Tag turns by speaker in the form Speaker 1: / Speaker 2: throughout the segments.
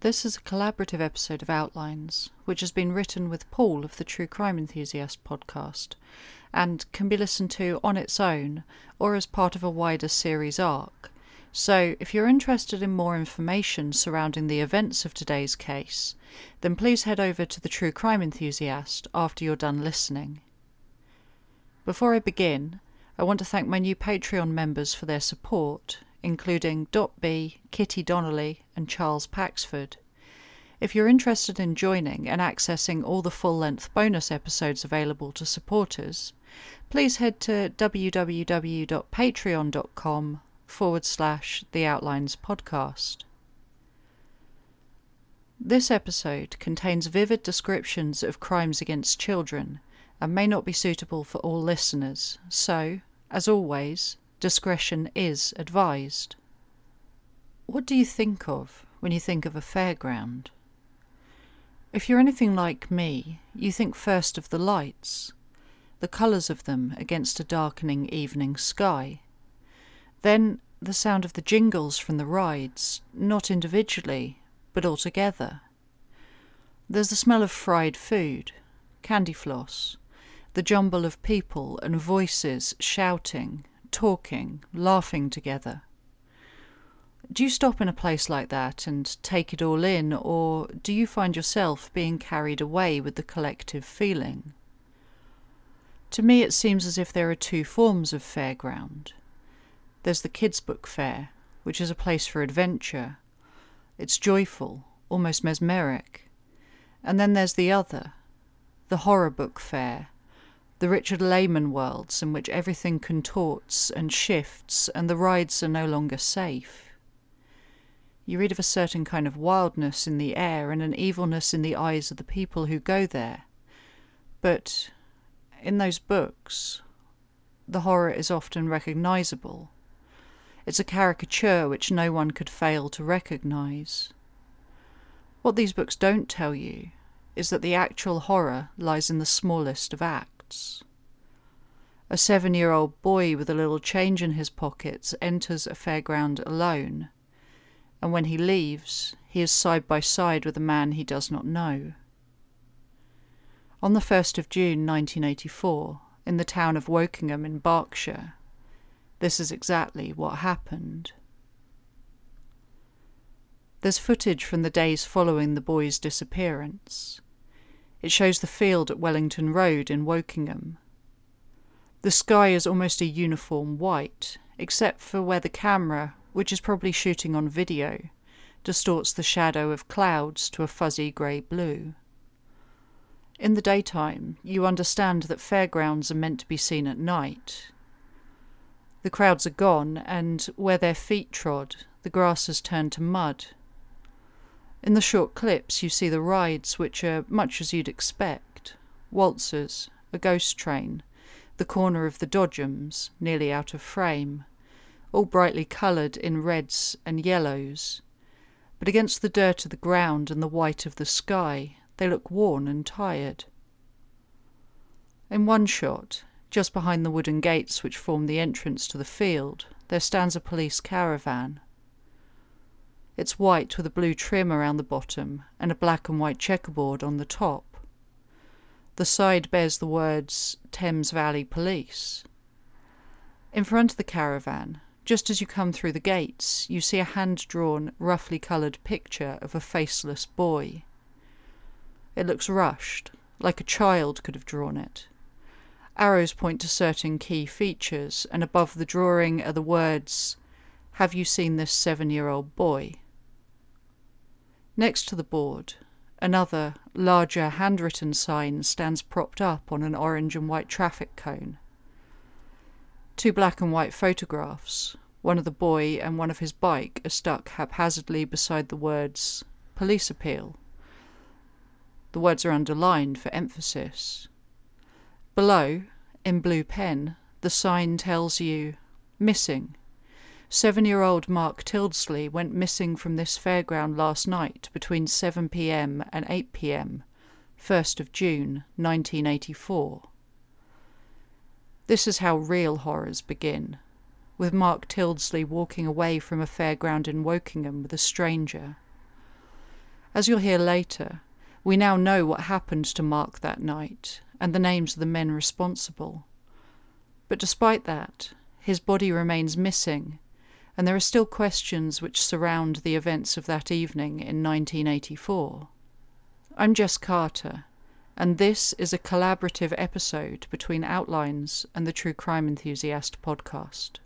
Speaker 1: This is a collaborative episode of Outlines, which has been written with Paul of the True Crime Enthusiast podcast, and can be listened to on its own or as part of a wider series arc. So, if you're interested in more information surrounding the events of today's case, then please head over to the True Crime Enthusiast after you're done listening. Before I begin, I want to thank my new Patreon members for their support including Dot B, Kitty Donnelly, and Charles Paxford. If you're interested in joining and accessing all the full length bonus episodes available to supporters, please head to www.patreon.com forward slash the Outlines podcast. This episode contains vivid descriptions of crimes against children and may not be suitable for all listeners, so, as always, discretion is advised. What do you think of when you think of a fairground? If you're anything like me, you think first of the lights, the colours of them against a darkening evening sky. Then the sound of the jingles from the rides, not individually, but all together. There's the smell of fried food, candy floss, the jumble of people and voices shouting, talking, laughing together. Do you stop in a place like that and take it all in, or do you find yourself being carried away with the collective feeling? To me, it seems as if there are two forms of fairground. There's the kids' book fair, which is a place for adventure. It's joyful, almost mesmeric. And then there's the other, the horror book fair, the Richard Laymon worlds in which everything contorts and shifts and the rides are no longer safe. You read of a certain kind of wildness in the air and an evilness in the eyes of the people who go there. But in those books, the horror is often recognizable. It's a caricature which no one could fail to recognize. What these books don't tell you is that the actual horror lies in the smallest of acts. A seven year old boy with a little change in his pockets enters a fairground alone, and when he leaves, he is side by side with a man he does not know. On the 1st of June 1984, in the town of Wokingham in Berkshire, this is exactly what happened. There's footage from the days following the boy's disappearance. It shows the field at Wellington Road in Wokingham. The sky is almost a uniform white, except for where the camera, which is probably shooting on video, distorts the shadow of clouds to a fuzzy grey blue. In the daytime, you understand that fairgrounds are meant to be seen at night. The crowds are gone, and where their feet trod, the grass has turned to mud, in the short clips, you see the rides, which are much as you'd expect waltzers, a ghost train, the corner of the Dodgems, nearly out of frame, all brightly coloured in reds and yellows. But against the dirt of the ground and the white of the sky, they look worn and tired. In one shot, just behind the wooden gates which form the entrance to the field, there stands a police caravan. It's white with a blue trim around the bottom and a black and white checkerboard on the top. The side bears the words Thames Valley Police. In front of the caravan, just as you come through the gates, you see a hand drawn, roughly coloured picture of a faceless boy. It looks rushed, like a child could have drawn it. Arrows point to certain key features, and above the drawing are the words, Have you seen this seven year old boy? Next to the board, another, larger handwritten sign stands propped up on an orange and white traffic cone. Two black and white photographs, one of the boy and one of his bike, are stuck haphazardly beside the words Police Appeal. The words are underlined for emphasis. Below, in blue pen, the sign tells you Missing Seven year old Mark Tildesley went missing from this fairground last night between 7 pm and 8 pm, 1st of June 1984. This is how real horrors begin, with Mark Tildesley walking away from a fairground in Wokingham with a stranger. As you'll hear later, we now know what happened to Mark that night and the names of the men responsible. But despite that, his body remains missing, and there are still questions which surround the events of that evening in 1984. I'm Jess Carter, and this is a collaborative episode between Outlines and the True Crime Enthusiast podcast.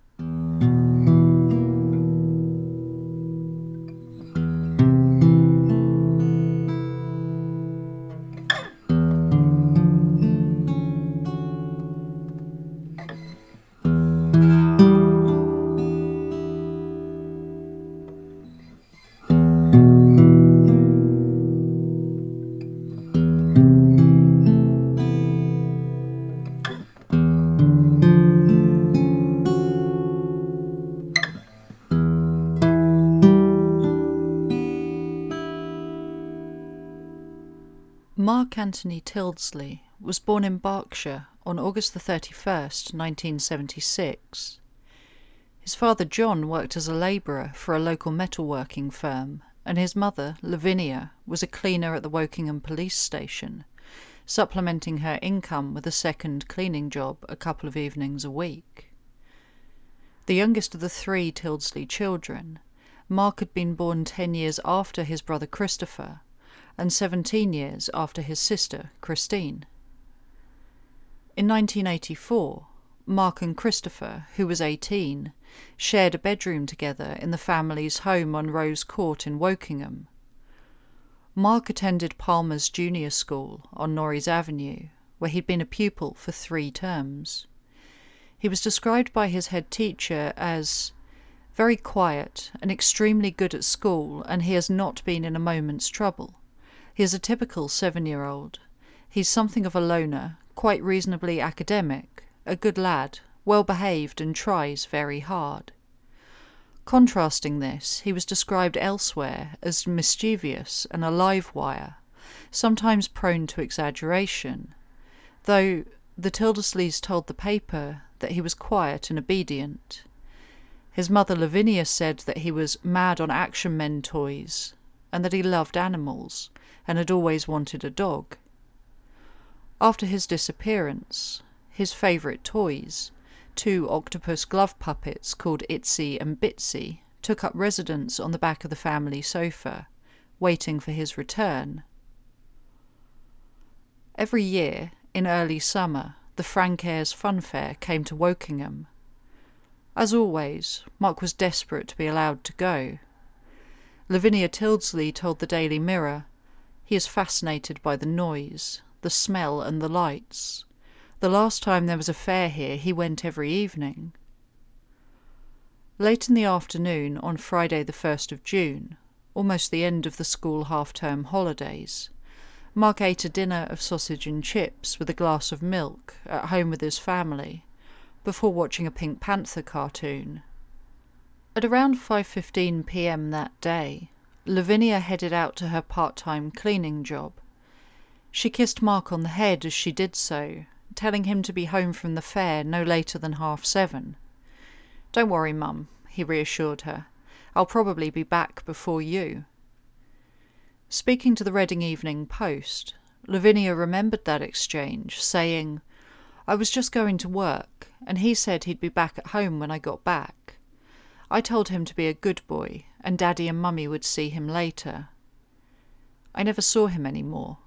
Speaker 1: Anthony Tildesley was born in Berkshire on August the 31st, 1976. His father John worked as a labourer for a local metalworking firm, and his mother, Lavinia, was a cleaner at the Wokingham police station, supplementing her income with a second cleaning job a couple of evenings a week. The youngest of the three Tildesley children, Mark had been born ten years after his brother Christopher and 17 years after his sister, Christine. In 1984, Mark and Christopher, who was 18, shared a bedroom together in the family's home on Rose Court in Wokingham. Mark attended Palmer's Junior School on Norreys Avenue, where he'd been a pupil for three terms. He was described by his head teacher as very quiet and extremely good at school, and he has not been in a moment's trouble. He is a typical seven year old. He's something of a loner, quite reasonably academic, a good lad, well behaved, and tries very hard. Contrasting this, he was described elsewhere as mischievous and a live wire, sometimes prone to exaggeration, though the Tildesleys told the paper that he was quiet and obedient. His mother Lavinia said that he was mad on action men toys and that he loved animals, and had always wanted a dog. After his disappearance, his favourite toys, two octopus glove puppets called Itsy and Bitsy, took up residence on the back of the family sofa, waiting for his return. Every year, in early summer, the Frank Ayres Fun Fair came to Wokingham. As always, Mark was desperate to be allowed to go. Lavinia Tildesley told the Daily Mirror he is fascinated by the noise, the smell, and the lights. The last time there was a fair here, he went every evening. Late in the afternoon on Friday, the 1st of June, almost the end of the school half term holidays, Mark ate a dinner of sausage and chips with a glass of milk at home with his family before watching a Pink Panther cartoon. At around 5:15 p.m. that day, Lavinia headed out to her part time cleaning job. She kissed Mark on the head as she did so, telling him to be home from the fair no later than half seven. Don't worry, Mum, he reassured her. I'll probably be back before you. Speaking to the Reading Evening Post, Lavinia remembered that exchange, saying, I was just going to work, and he said he'd be back at home when I got back. I told him to be a good boy and Daddy and Mummy would see him later. I never saw him any more.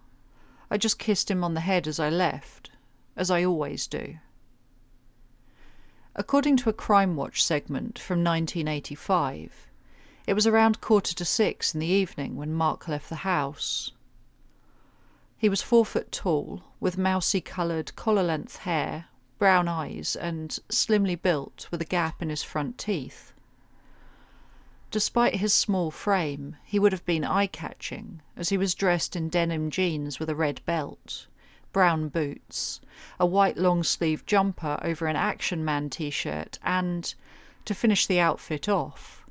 Speaker 1: I just kissed him on the head as I left, as I always do. According to a Crime Watch segment from 1985, it was around quarter to six in the evening when Mark left the house. He was four foot tall, with mousy coloured collar length hair, brown eyes, and slimly built with a gap in his front teeth. Despite his small frame, he would have been eye catching, as he was dressed in denim jeans with a red belt, brown boots, a white long sleeved jumper over an Action Man t shirt, and, to finish the outfit off,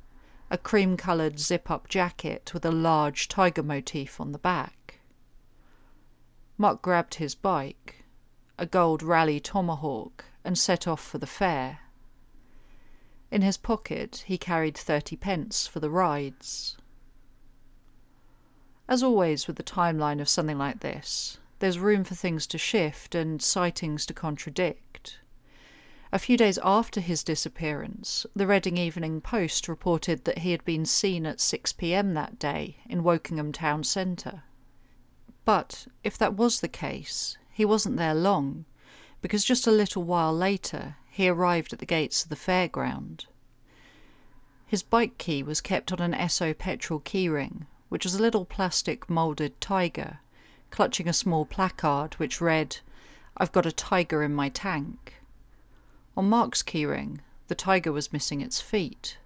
Speaker 1: a cream coloured zip up jacket with a large tiger motif on the back. Mark grabbed his bike, a gold Raleigh Tomahawk, and set off for the fair. In his pocket he carried thirty pence for the rides. As always with the timeline of something like this, there's room for things to shift and sightings to contradict. A few days after his disappearance, the Reading Evening Post reported that he had been seen at 6 pm that day in Wokingham town centre. But if that was the case, he wasn't there long, because just a little while later he arrived at the gates of the fairground. His bike key was kept on an Esso petrol keyring, which was a little plastic moulded tiger, clutching a small placard which read, I've got a tiger in my tank. On Mark's keyring, the tiger was missing its feet.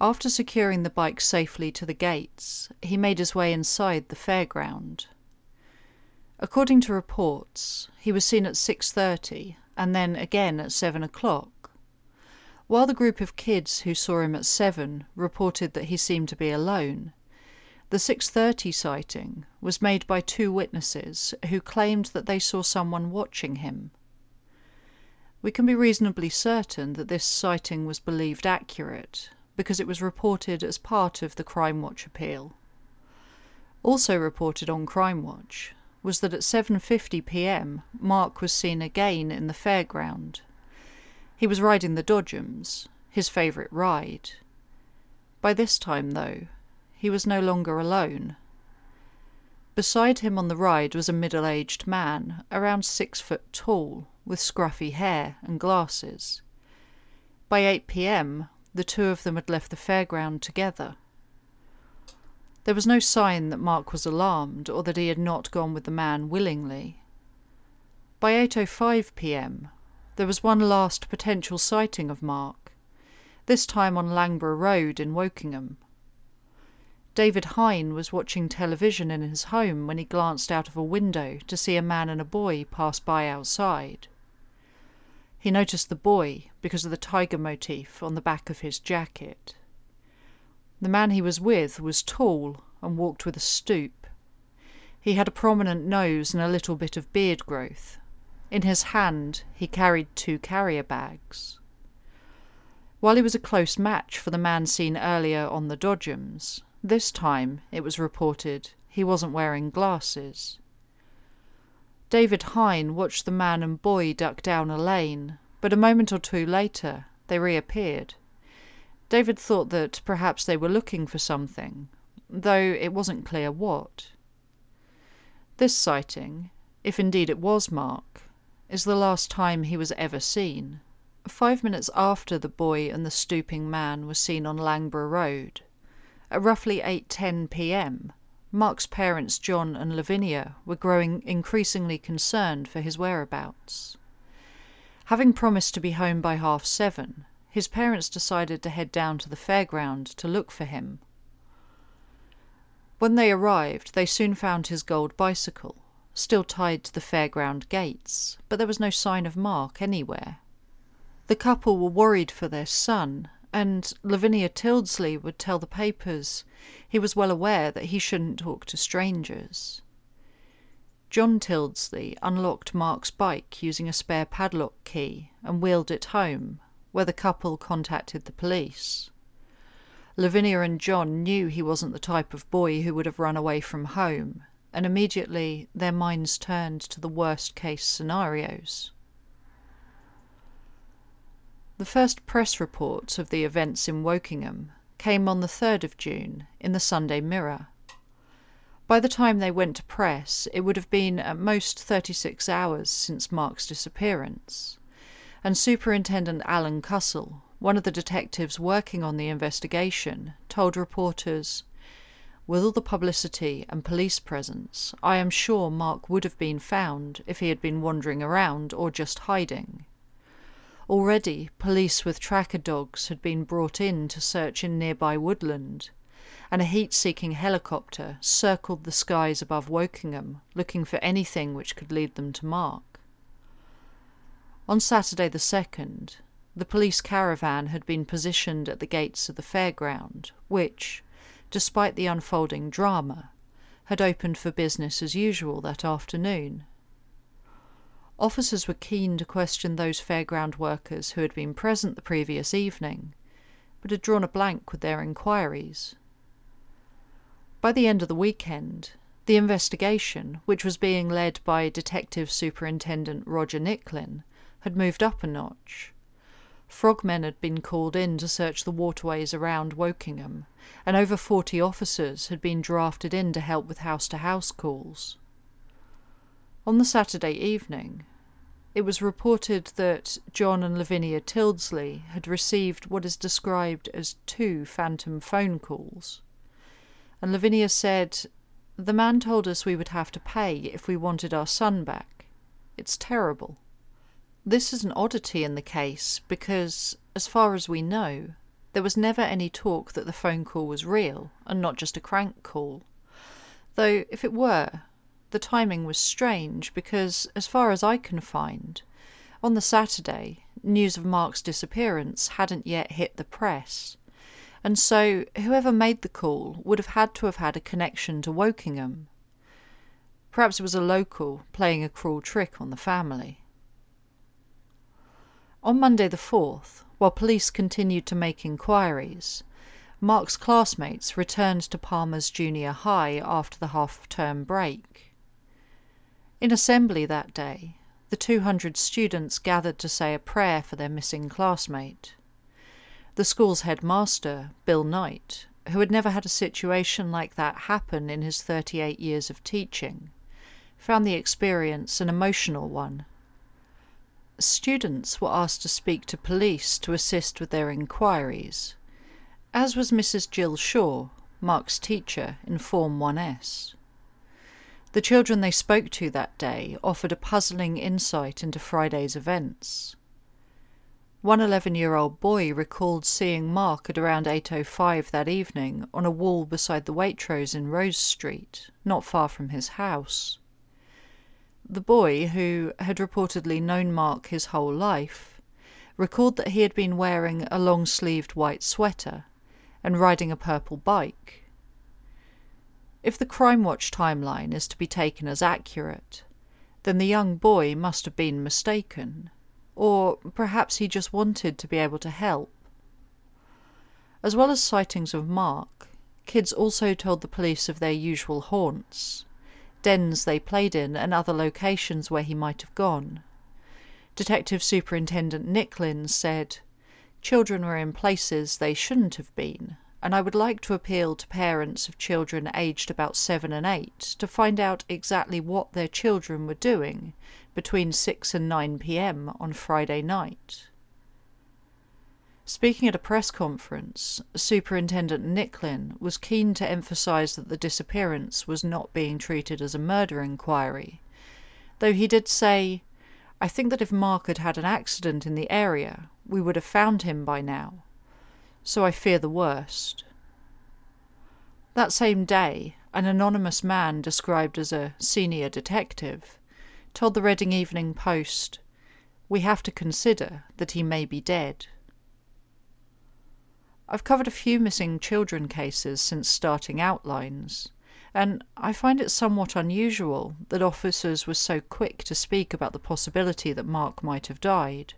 Speaker 1: After securing the bike safely to the gates, he made his way inside the fairground. According to reports, he was seen at 6:30 and then again at 7 o'clock. While the group of kids who saw him at 7 reported that he seemed to be alone, the 6:30 sighting was made by two witnesses who claimed that they saw someone watching him. We can be reasonably certain that this sighting was believed accurate because it was reported as part of the Crime Watch appeal. Also reported on Crime Watch was that at 7:50 p.m. Mark was seen again in the fairground. He was riding the Dodgems, his favourite ride. By this time, though, he was no longer alone. Beside him on the ride was a middle-aged man, around six foot tall, with scruffy hair and glasses. By 8 pm, the two of them had left the fairground together. There was no sign that Mark was alarmed or that he had not gone with the man willingly. By 8:05 p.m., there was one last potential sighting of Mark, this time on Langborough Road in Wokingham. David Hine was watching television in his home when he glanced out of a window to see a man and a boy pass by outside. He noticed the boy because of the tiger motif on the back of his jacket. The man he was with was tall and walked with a stoop. He had a prominent nose and a little bit of beard growth. In his hand he carried two carrier bags. While he was a close match for the man seen earlier on the Dodgems, this time, it was reported, he wasn't wearing glasses. David Hine watched the man and boy duck down a lane, but a moment or two later they reappeared. David thought that perhaps they were looking for something, though it wasn't clear what. This sighting, if indeed it was Mark, is the last time he was ever seen. Five minutes after the boy and the stooping man were seen on Langborough Road, at roughly 8:10 p.m., Mark's parents, John and Lavinia, were growing increasingly concerned for his whereabouts. Having promised to be home by half seven, his parents decided to head down to the fairground to look for him. When they arrived, they soon found his gold bicycle, still tied to the fairground gates, but there was no sign of Mark anywhere. The couple were worried for their son and Lavinia Tildesley would tell the papers he was well aware that he shouldn't talk to strangers. John Tildesley unlocked Mark's bike using a spare padlock key and wheeled it home, where the couple contacted the police. Lavinia and John knew he wasn't the type of boy who would have run away from home, and immediately their minds turned to the worst case scenarios. The first press reports of the events in Wokingham came on the 3rd of June in the Sunday Mirror. By the time they went to press, it would have been at most 36 hours since Mark's disappearance, and Superintendent Alan Cussell, one of the detectives working on the investigation, told reporters, With all the publicity and police presence, I am sure Mark would have been found if he had been wandering around or just hiding. Already, police with tracker dogs had been brought in to search in nearby woodland, and a heat seeking helicopter circled the skies above Wokingham, looking for anything which could lead them to Mark. On Saturday the 2nd, the police caravan had been positioned at the gates of the fairground, which, despite the unfolding drama, had opened for business as usual that afternoon. Officers were keen to question those fairground workers who had been present the previous evening, but had drawn a blank with their inquiries. By By the end of the weekend, the investigation, which was being led by Detective Superintendent Roger Nicklin, had moved up a notch. Frogmen had been called in to search the waterways around Wokingham, and over 40 officers had been drafted in to help with house to house calls. On the Saturday evening, it was reported that John and Lavinia Tildesley had received what is described as two phantom phone calls. And Lavinia said, The man told us we would have to pay if we wanted our son back. It's terrible. This is an oddity in the case because, as far as we know, there was never any talk that the phone call was real and not just a crank call. Though, if it were, the timing was strange because, as far as I can find, on the Saturday, news of Mark's disappearance hadn't yet hit the press, and so whoever made the call would have had to have had a connection to Wokingham. Perhaps it was a local playing a cruel trick on the family. On Monday the 4th, while police continued to make inquiries, Mark's classmates returned to Palmer's Junior High after the half term break. In assembly that day, the 200 students gathered to say a prayer for their missing classmate. The school's headmaster, Bill Knight, who had never had a situation like that happen in his 38 years of teaching, found the experience an emotional one students were asked to speak to police to assist with their inquiries, as was Mrs. Jill Shaw, Mark's teacher in Form 1S. The children they spoke to that day offered a puzzling insight into Friday's events. One 11 year old boy recalled seeing Mark at around 8.05 that evening on a wall beside the Waitrose in Rose Street, not far from his house. The boy, who had reportedly known Mark his whole life, recalled that he had been wearing a long sleeved white sweater and riding a purple bike. If the Crime Watch timeline is to be taken as accurate, then the young boy must have been mistaken, or perhaps he just wanted to be able to help. As well as sightings of Mark, kids also told the police of their usual haunts dens they played in, and other locations where he might have gone. Detective Superintendent Nicklin said, Children were in places they shouldn't have been, and I would like to appeal to parents of children aged about seven and eight to find out exactly what their children were doing between 6 and 9 pm on Friday night. Speaking at a press conference, Superintendent Nicklin was keen to emphasize that the disappearance was not being treated as a murder inquiry, though he did say, I think that if Mark had had an accident in the area, we would have found him by now. So I fear the worst. That same day, an anonymous man described as a senior detective told the Reading Evening Post, We have to consider that he may be dead. I've covered a few missing children cases since starting Outlines, and I find it somewhat unusual that officers were so quick to speak about the possibility that Mark might have died.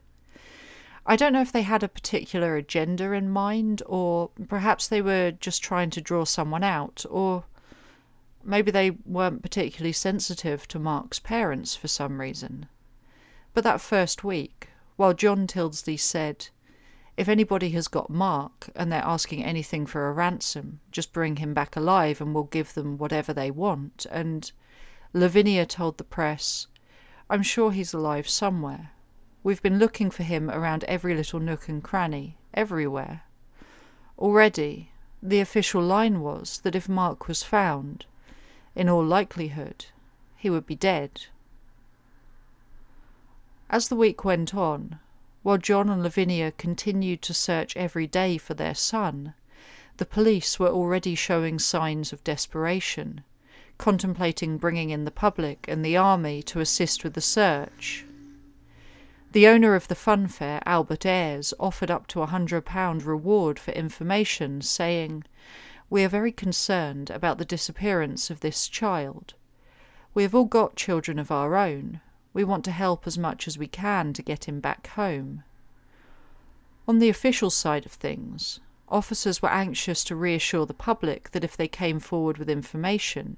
Speaker 1: I don't know if they had a particular agenda in mind, or perhaps they were just trying to draw someone out, or maybe they weren't particularly sensitive to Mark's parents for some reason. But that first week, while John Tildesley said, if anybody has got Mark and they're asking anything for a ransom, just bring him back alive and we'll give them whatever they want. And Lavinia told the press, I'm sure he's alive somewhere. We've been looking for him around every little nook and cranny, everywhere. Already, the official line was that if Mark was found, in all likelihood, he would be dead. As the week went on, while John and Lavinia continued to search every day for their son, the police were already showing signs of desperation, contemplating bringing in the public and the army to assist with the search. The owner of the funfair, Albert Ayres, offered up to a £100 reward for information, saying, We are very concerned about the disappearance of this child. We have all got children of our own, we want to help as much as we can to get him back home. On the official side of things, officers were anxious to reassure the public that if they came forward with information,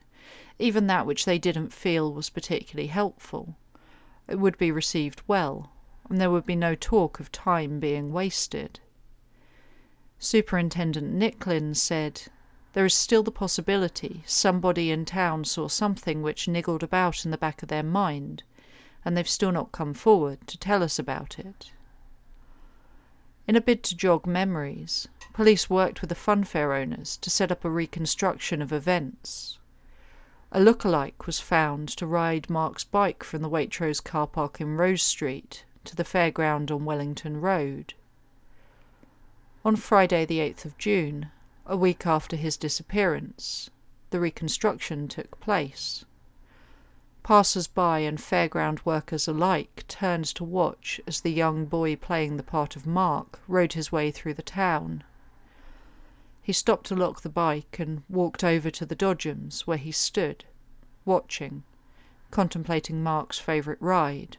Speaker 1: even that which they didn't feel was particularly helpful, it would be received well, and there would be no talk of time being wasted. Superintendent Nicklin said, There is still the possibility somebody in town saw something which niggled about in the back of their mind, and they've still not come forward to tell us about it. In a bid to jog memories, police worked with the funfair owners to set up a reconstruction of events. A look-alike was found to ride Mark's bike from the Waitrose car park in Rose Street to the fairground on Wellington Road. On Friday, the 8th of June, a week after his disappearance, the reconstruction took place. Passers by and fairground workers alike turned to watch as the young boy playing the part of Mark rode his way through the town. He stopped to lock the bike and walked over to the Dodgems, where he stood, watching, contemplating Mark's favourite ride.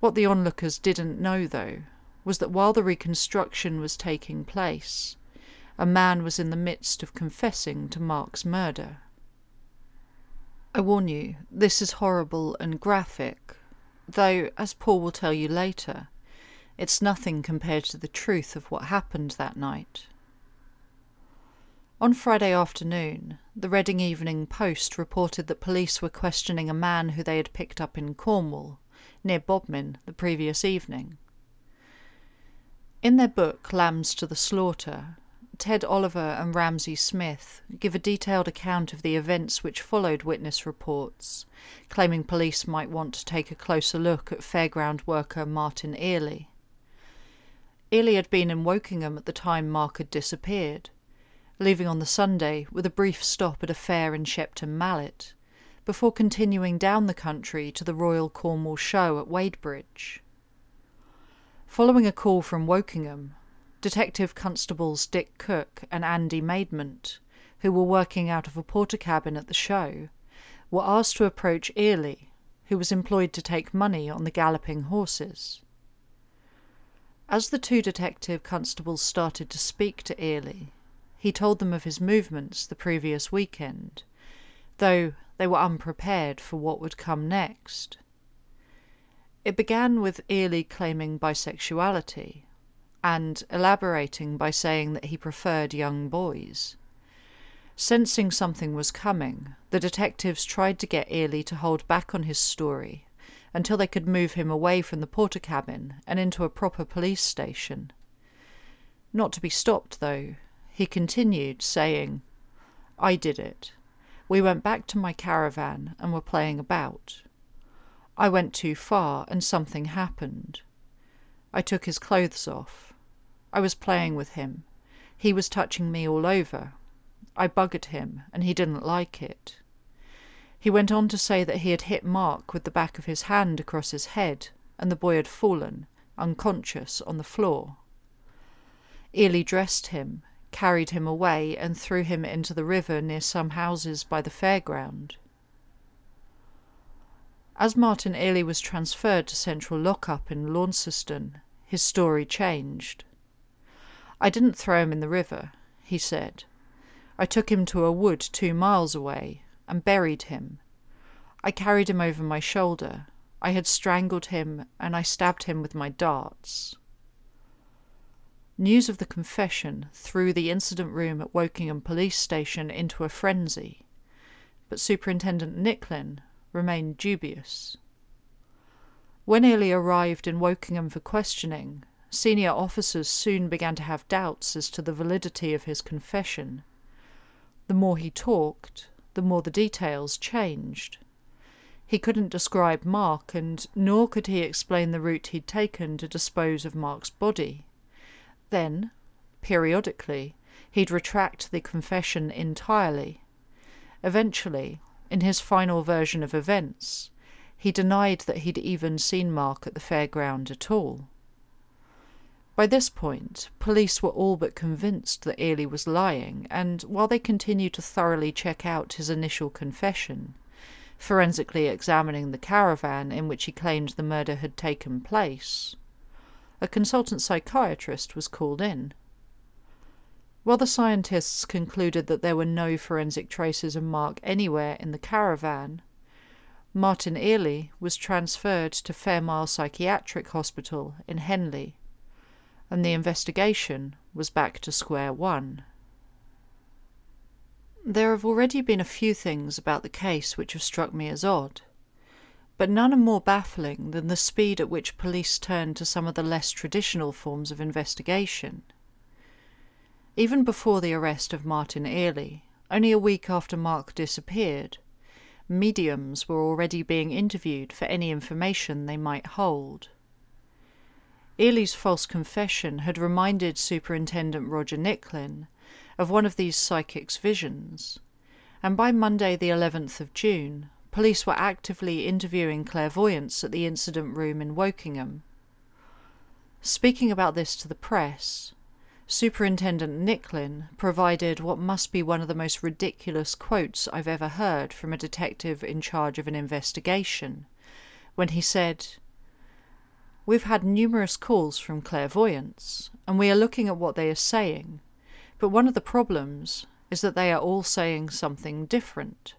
Speaker 1: What the onlookers didn't know, though, was that while the reconstruction was taking place, a man was in the midst of confessing to Mark's murder. I warn you, this is horrible and graphic, though, as Paul will tell you later, it's nothing compared to the truth of what happened that night. On Friday afternoon, the Reading Evening Post reported that police were questioning a man who they had picked up in Cornwall, near Bodmin, the previous evening. In their book, Lambs to the Slaughter, Ted Oliver and Ramsey Smith give a detailed account of the events which followed witness reports, claiming police might want to take a closer look at fairground worker Martin Earley. Earley had been in Wokingham at the time Mark had disappeared, leaving on the Sunday with a brief stop at a fair in Shepton Mallet, before continuing down the country to the Royal Cornwall Show at Wadebridge. Following a call from Wokingham, Detective Constables Dick Cook and Andy Maidment, who were working out of a Portakabin at the show, were asked to approach Earley, who was employed to take money on the galloping horses. As the two detective constables started to speak to Earley, he told them of his movements the previous weekend, though they were unprepared for what would come next. It began with Earley claiming bisexuality, and elaborating by saying that he preferred young boys. Sensing something was coming, the detectives tried to get Earley to hold back on his story until they could move him away from the Portakabin and into a proper police station. Not to be stopped, though, he continued, saying, I did it. We went back to my caravan and were playing about. I went too far and something happened. I took his clothes off. I was playing with him. He was touching me all over. I buggered him, and he didn't like it. He went on to say that he had hit Mark with the back of his hand across his head, and the boy had fallen, unconscious, on the floor. Earley dressed him, carried him away, and threw him into the river near some houses by the fairground. As Martin Earley was transferred to central lockup in Launceston, his story changed. I didn't throw him in the river, he said. I took him to a wood two miles away and buried him. I carried him over my shoulder. I had strangled him and I stabbed him with my darts. News of the confession threw the incident room at Wokingham Police Station into a frenzy, but Superintendent Nicklin remained dubious. When Earley arrived in Wokingham for questioning, Senior officers soon began to have doubts as to the validity of his confession. The more he talked, the more the details changed. He couldn't describe Mark, and nor could he explain the route he'd taken to dispose of Mark's body. Then, periodically, he'd retract the confession entirely. Eventually, in his final version of events, he denied that he'd even seen Mark at the fairground at all. By this point, police were all but convinced that Earley was lying, and while they continued to thoroughly check out his initial confession, forensically examining the caravan in which he claimed the murder had taken place, a consultant psychiatrist was called in. While the scientists concluded that there were no forensic traces of Mark anywhere in the caravan, Martin Earley was transferred to Fairmile Psychiatric Hospital in Henley, and the investigation was back to square one. There have already been a few things about the case which have struck me as odd, but none are more baffling than the speed at which police turned to some of the less traditional forms of investigation. Even before the arrest of Martin Earley, only a week after Mark disappeared, mediums were already being interviewed for any information they might hold. Earley's false confession had reminded Superintendent Roger Nicklin of one of these psychic's visions, and by Monday, the 11th of June, police were actively interviewing clairvoyants at the incident room in Wokingham. Speaking about this to the press, Superintendent Nicklin provided what must be one of the most ridiculous quotes I've ever heard from a detective in charge of an investigation, when he said, We've had numerous calls from clairvoyants, and we are looking at what they are saying, but one of the problems is that they are all saying something different.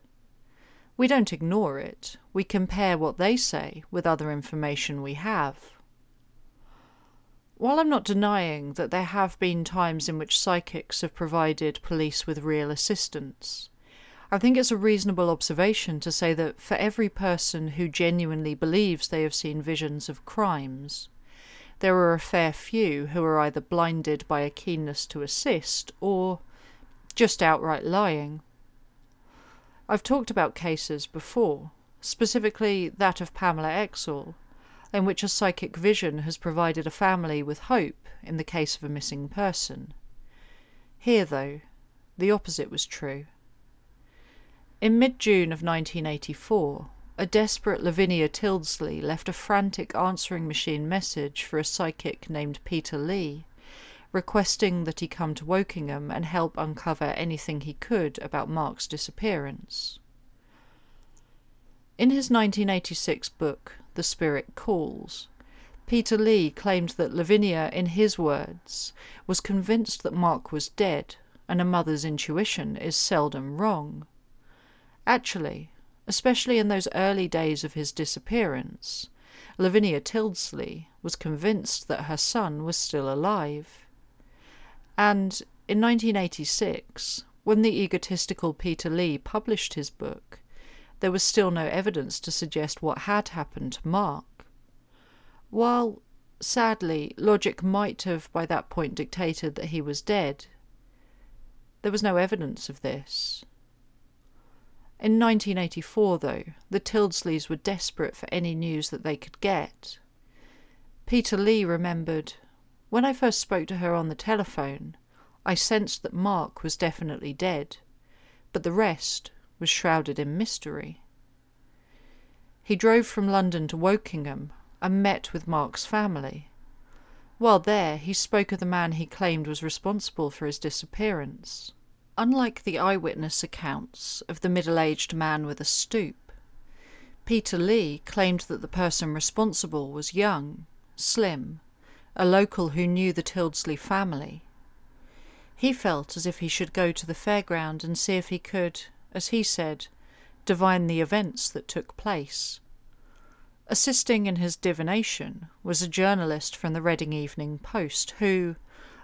Speaker 1: We don't ignore it, we compare what they say with other information we have. While I'm not denying that there have been times in which psychics have provided police with real assistance, I think it's a reasonable observation to say that for every person who genuinely believes they have seen visions of crimes, there are a fair few who are either blinded by a keenness to assist or just outright lying. I've talked about cases before, specifically that of Pamela Exall, in which a psychic vision has provided a family with hope in the case of a missing person. Here, though, the opposite was true. In mid June of 1984, a desperate Lavinia Tildesley left a frantic answering machine message for a psychic named Peter Lee, requesting that he come to Wokingham and help uncover anything he could about Mark's disappearance. In his 1986 book, The Spirit Calls, Peter Lee claimed that Lavinia, in his words, was convinced that Mark was dead, and a mother's intuition is seldom wrong. Actually, especially in those early days of his disappearance, Lavinia Tildesley was convinced that her son was still alive. And in 1986, when the egotistical Peter Lee published his book, there was still no evidence to suggest what had happened to Mark. While, sadly, logic might have by that point dictated that he was dead, there was no evidence of this. In 1984, though, the Tildesleys were desperate for any news that they could get. Peter Lee remembered when I first spoke to her on the telephone, I sensed that Mark was definitely dead, but the rest was shrouded in mystery. He drove from London to Wokingham and met with Mark's family. While there, he spoke of the man he claimed was responsible for his disappearance. Unlike the eyewitness accounts of the middle aged man with a stoop, Peter Lee claimed that the person responsible was young, slim, a local who knew the Tildesley family. He felt as if he should go to the fairground and see if he could, as he said, divine the events that took place. Assisting in his divination was a journalist from the Reading Evening Post who,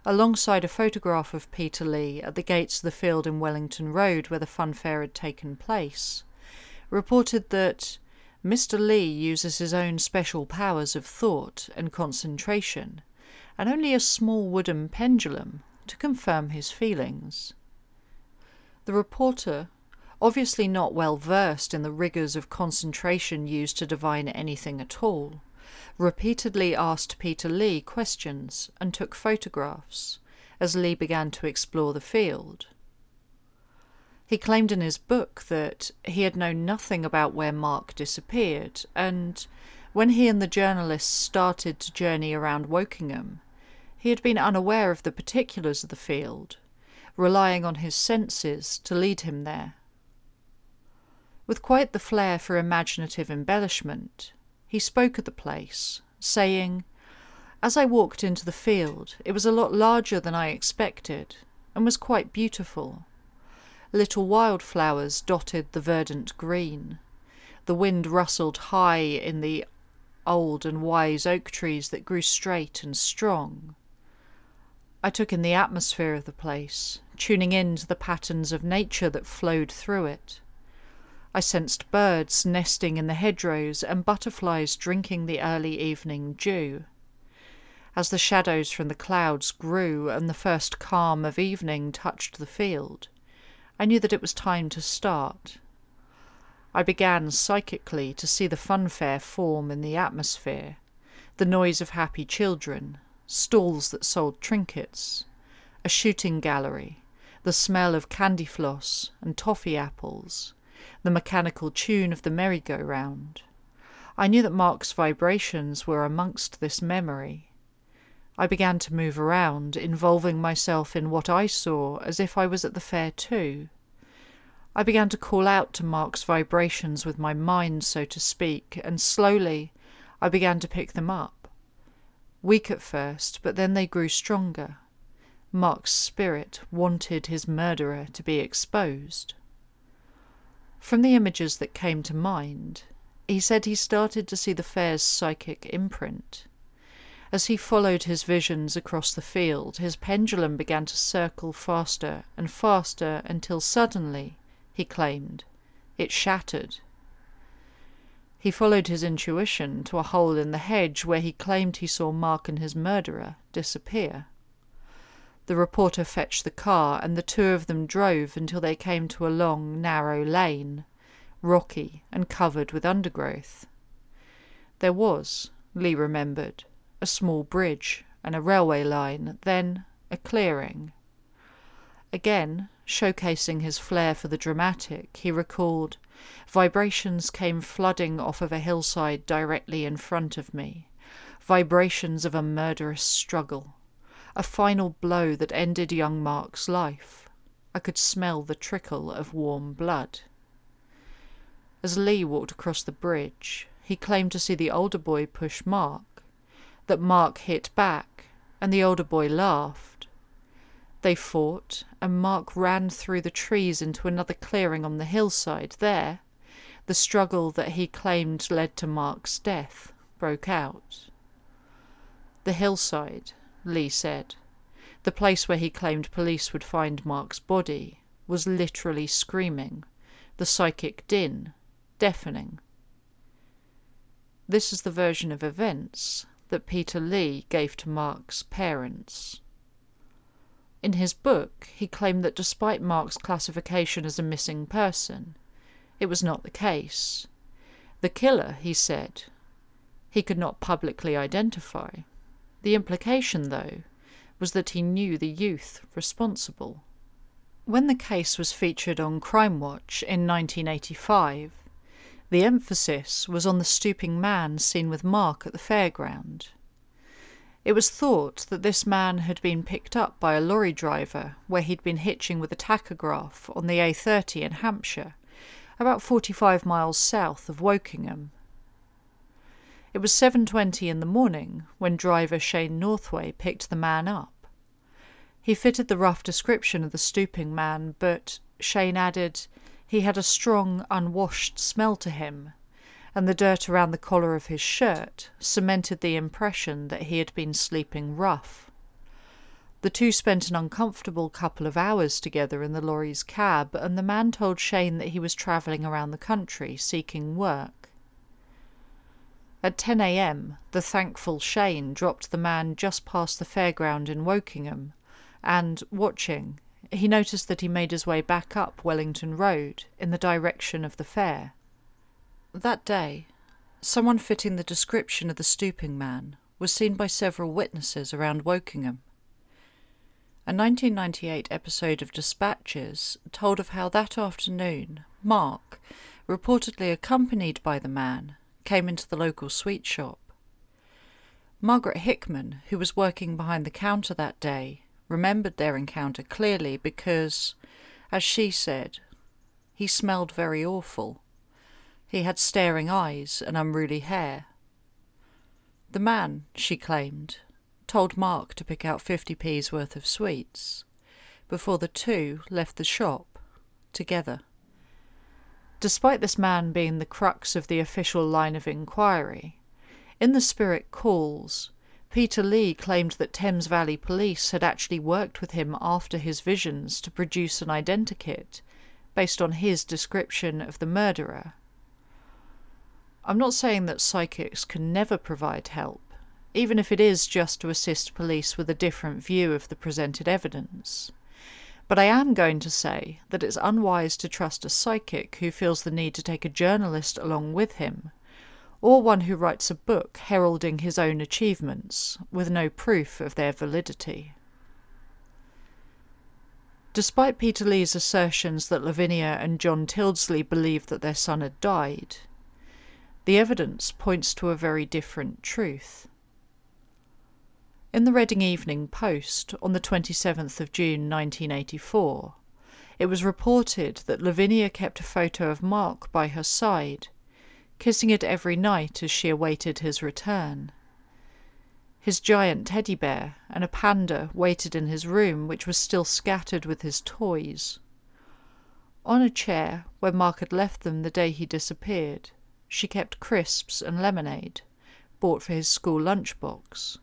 Speaker 1: alongside a photograph of Peter Lee at the gates of the field in Wellington Road where the funfair had taken place, reported that Mr. Lee uses his own special powers of thought and concentration, and only a small wooden pendulum to confirm his feelings. The reporter, obviously not well versed in the rigours of concentration used to divine anything at all, repeatedly asked Peter Lee questions and took photographs as Lee began to explore the field. He claimed in his book that he had known nothing about where Mark disappeared, and when he and the journalists started to journey around Wokingham, he had been unaware of the particulars of the field, relying on his senses to lead him there. With quite the flair for imaginative embellishment, he spoke of the place, saying, As I walked into the field, it was a lot larger than I expected, and was quite beautiful. Little wildflowers dotted the verdant green. The wind rustled high in the old and wise oak trees that grew straight and strong. I took in the atmosphere of the place, tuning in to the patterns of nature that flowed through it. I sensed birds nesting in the hedgerows and butterflies drinking the early evening dew. As the shadows from the clouds grew and the first calm of evening touched the field, I knew that it was time to start. I began psychically to see the funfair form in the atmosphere, the noise of happy children, stalls that sold trinkets, a shooting gallery, the smell of candy floss and toffee apples, the mechanical tune of the merry-go-round. I knew that Mark's vibrations were amongst this memory. I began to move around, involving myself in what I saw as if I was at the fair too. I began to call out to Mark's vibrations with my mind, so to speak, and slowly I began to pick them up. Weak at first, but then they grew stronger. Mark's spirit wanted his murderer to be exposed. From the images that came to mind, he said he started to see the fair's psychic imprint. As he followed his visions across the field, his pendulum began to circle faster and faster until suddenly he claimed. It shattered. He followed his intuition to a hole in the hedge where he claimed he saw Mark and his murderer disappear. The reporter fetched the car, and the two of them drove until they came to a long, narrow lane, rocky and covered with undergrowth. There was, Lee remembered, a small bridge and a railway line, then a clearing. Again, showcasing his flair for the dramatic, he recalled, Vibrations came flooding off of a hillside directly in front of me. Vibrations of a murderous struggle. A final blow that ended young Mark's life. I could smell the trickle of warm blood. As Lee walked across the bridge, he claimed to see the older boy push Mark, that Mark hit back, and the older boy laughed. They fought, and Mark ran through the trees into another clearing on the hillside. There, the struggle that he claimed led to Mark's death broke out. The hillside, Lee said, the place where he claimed police would find Mark's body, was literally screaming, the psychic din deafening. This is the version of events that Peter Lee gave to Mark's parents. In his book, he claimed that despite Mark's classification as a missing person, it was not the case. The killer, he said, he could not publicly identify. The implication, though, was that he knew the youth responsible. When the case was featured on Crimewatch in 1985, the emphasis was on the stooping man seen with Mark at the fairground. It was thought that this man had been picked up by a lorry driver where he'd been hitching with a tachograph on the A30 in Hampshire, about 45 miles south of Wokingham. It was 7:20 in the morning when driver Shane Northway picked the man up. He fitted the rough description of the stooping man, but Shane added he had a strong, unwashed smell to him and the dirt around the collar of his shirt cemented the impression that he had been sleeping rough. The two spent an uncomfortable couple of hours together in the lorry's cab, and the man told Shane that he was travelling around the country seeking work. At 10 a.m., the thankful Shane dropped the man just past the fairground in Wokingham, and, watching, he noticed that he made his way back up Wellington Road in the direction of the fair. That day, someone fitting the description of the stooping man was seen by several witnesses around Wokingham. A 1998 episode of Dispatches told of how that afternoon Mark, reportedly accompanied by the man, came into the local sweet shop. Margaret Hickman, who was working behind the counter that day, remembered their encounter clearly because, as she said, he smelled very awful. He had staring eyes and unruly hair. The man, she claimed, told Mark to pick out 50p's worth of sweets, before the two left the shop together. Despite this man being the crux of the official line of inquiry, in the Spirit Calls, Peter Lee claimed that Thames Valley Police had actually worked with him after his visions to produce an identikit based on his description of the murderer. I'm not saying that psychics can never provide help, even if it is just to assist police with a different view of the presented evidence. But I am going to say that it's unwise to trust a psychic who feels the need to take a journalist along with him, or one who writes a book heralding his own achievements with no proof of their validity. Despite Peter Lee's assertions that Lavinia and John Tildesley believed that their son had died, the evidence points to a very different truth. In the Reading Evening Post on the 27th of June 1984, it was reported that Lavinia kept a photo of Mark by her side, kissing it every night as she awaited his return. His giant teddy bear and a panda waited in his room, which was still scattered with his toys. On a chair, where Mark had left them the day he disappeared, she kept crisps and lemonade, bought for his school lunchbox.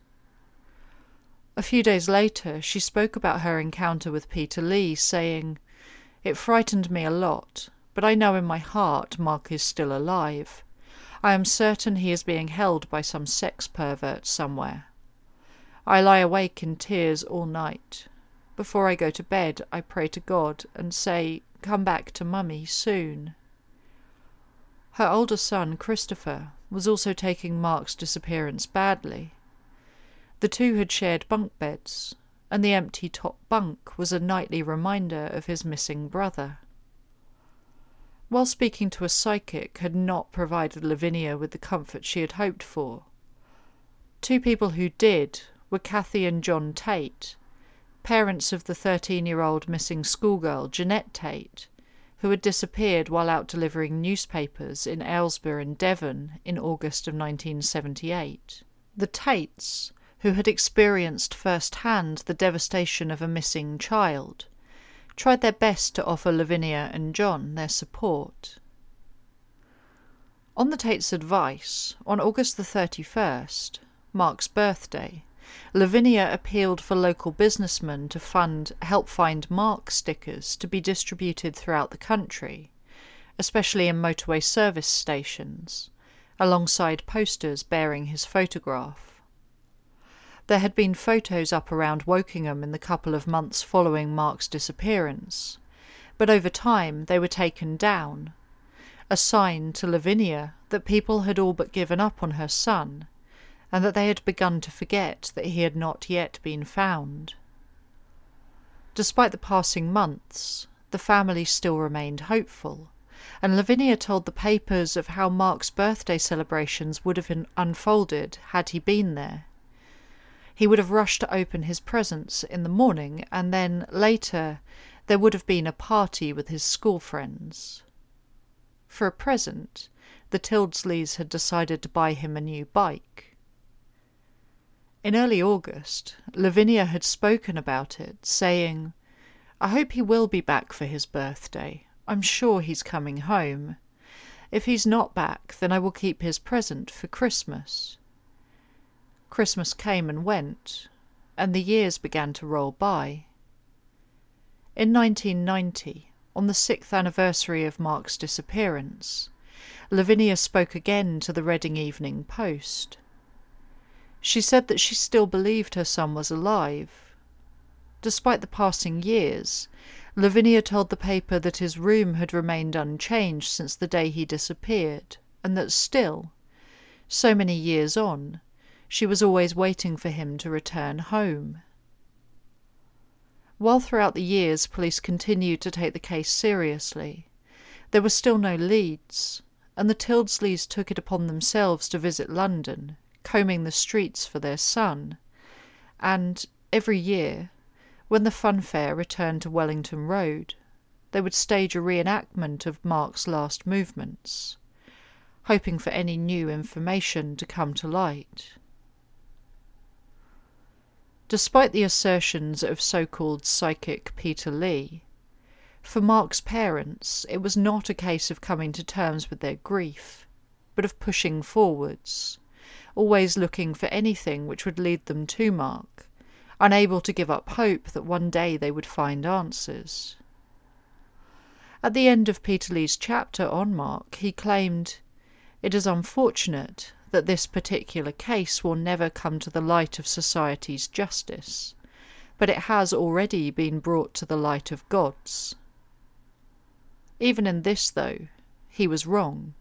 Speaker 1: A few days later, she spoke about her encounter with Peter Lee, saying, It frightened me a lot, but I know in my heart Mark is still alive. I am certain he is being held by some sex pervert somewhere. I lie awake in tears all night. Before I go to bed, I pray to God and say, Come back to Mummy soon. Her older son, Christopher, was also taking Mark's disappearance badly. The two had shared bunk beds, and the empty top bunk was a nightly reminder of his missing brother. While speaking to a psychic had not provided Lavinia with the comfort she had hoped for, two people who did were Kathy and John Tate, parents of the 13 year old missing schoolgirl Jeanette Tate, who had disappeared while out delivering newspapers in Aylesbeare in Devon in August of 1978. The Tates who had experienced firsthand the devastation of a missing child, tried their best to offer Lavinia and John their support. On the Tates' advice, on August the 31st, Mark's birthday, Lavinia appealed for local businessmen to fund Help Find Mark stickers to be distributed throughout the country, especially in motorway service stations, alongside posters bearing his photograph. There had been photos up around Wokingham in the couple of months following Mark's disappearance, but over time they were taken down, a sign to Lavinia that people had all but given up on her son, and that they had begun to forget that he had not yet been found. Despite the passing months, the family still remained hopeful, and Lavinia told the papers of how Mark's birthday celebrations would have unfolded had he been there. He would have rushed to open his presents in the morning, and then later there would have been a party with his school friends. For a present, the Tildesleys had decided to buy him a new bike. In early August, Lavinia had spoken about it, saying, I hope he will be back for his birthday. I'm sure he's coming home. If he's not back, then I will keep his present for Christmas. Christmas came and went, and the years began to roll by. In 1990, on the sixth anniversary of Mark's disappearance, Lavinia spoke again to the Reading Evening Post. She said that she still believed her son was alive. Despite the passing years, Lavinia told the paper that his room had remained unchanged since the day he disappeared, and that still, so many years on, she was always waiting for him to return home. While throughout the years police continued to take the case seriously, there were still no leads, and the Tildesleys took it upon themselves to visit London, combing the streets for their son, and every year, when the funfair returned to Wellington Road, they would stage a reenactment of Mark's last movements, hoping for any new information to come to light. Despite the assertions of so called psychic Peter Lee, for Mark's parents, it was not a case of coming to terms with their grief, but of pushing forwards, always looking for anything which would lead them to Mark, unable to give up hope that one day they would find answers. At the end of Peter Lee's chapter on Mark, he claimed, It is unfortunate that this particular case will never come to the light of society's justice, but it has already been brought to the light of God's. Even in this, though, he was wrong.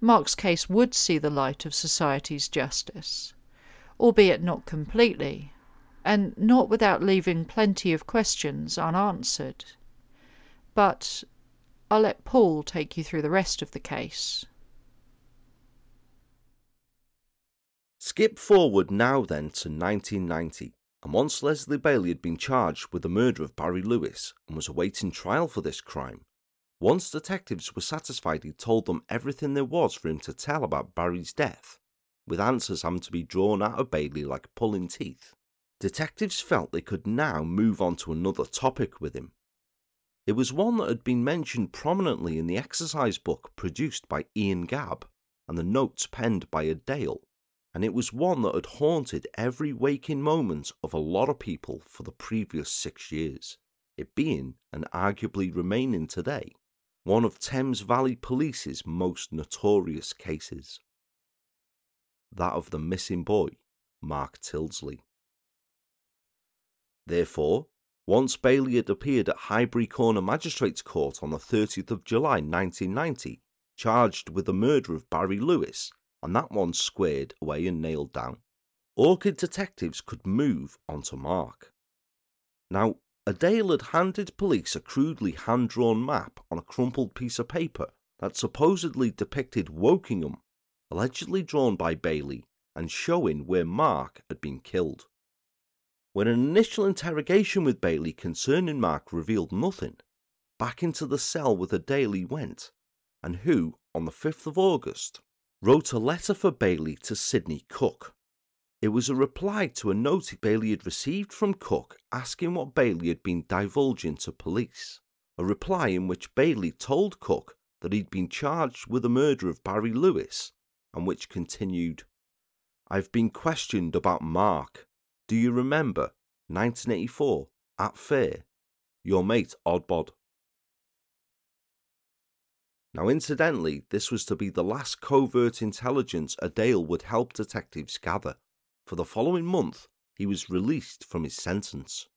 Speaker 1: Mark's case would see the light of society's justice, albeit not completely, and not without leaving plenty of questions unanswered. But I'll let Paul take you through the rest of the case.
Speaker 2: Skip forward now then to 1990, and once Leslie Bailey had been charged with the murder of Barry Lewis and was awaiting trial for this crime, once detectives were satisfied he'd told them everything there was for him to tell about Barry's death, with answers having to be drawn out of Bailey like pulling teeth, detectives felt they could now move on to another topic with him. It was one that had been mentioned prominently in the exercise book produced by Ian Gabb and the notes penned by Adele and it was one that had haunted every waking moment of a lot of people for the previous six years, it being, and arguably remaining today, one of Thames Valley Police's most notorious cases. That of the missing boy, Mark Tildesley. Therefore, once Bailey had appeared at Highbury Corner Magistrates Court on the 30th of July 1990, charged with the murder of Barry Lewis and that one squared away and nailed down, Orchid detectives could move on to Mark. Now, Adele had handed police a crudely hand drawn map on a crumpled piece of paper that supposedly depicted Wokingham, allegedly drawn by Bailey and showing where Mark had been killed. When an initial interrogation with Bailey concerning Mark revealed nothing, back into the cell with Adele he went, and who, on the 5th of August, wrote a letter for Bailey to Sidney Cook. It was a reply to a note Bailey had received from Cook asking what Bailey had been divulging to police. A reply in which Bailey told Cook that he'd been charged with the murder of Barry Lewis, and which continued I've been questioned about Mark. Do you remember 1984 at Fair? Your mate Oddbod. Now, incidentally, this was to be the last covert intelligence Adele would help detectives gather. For the following month, he was released from his sentence.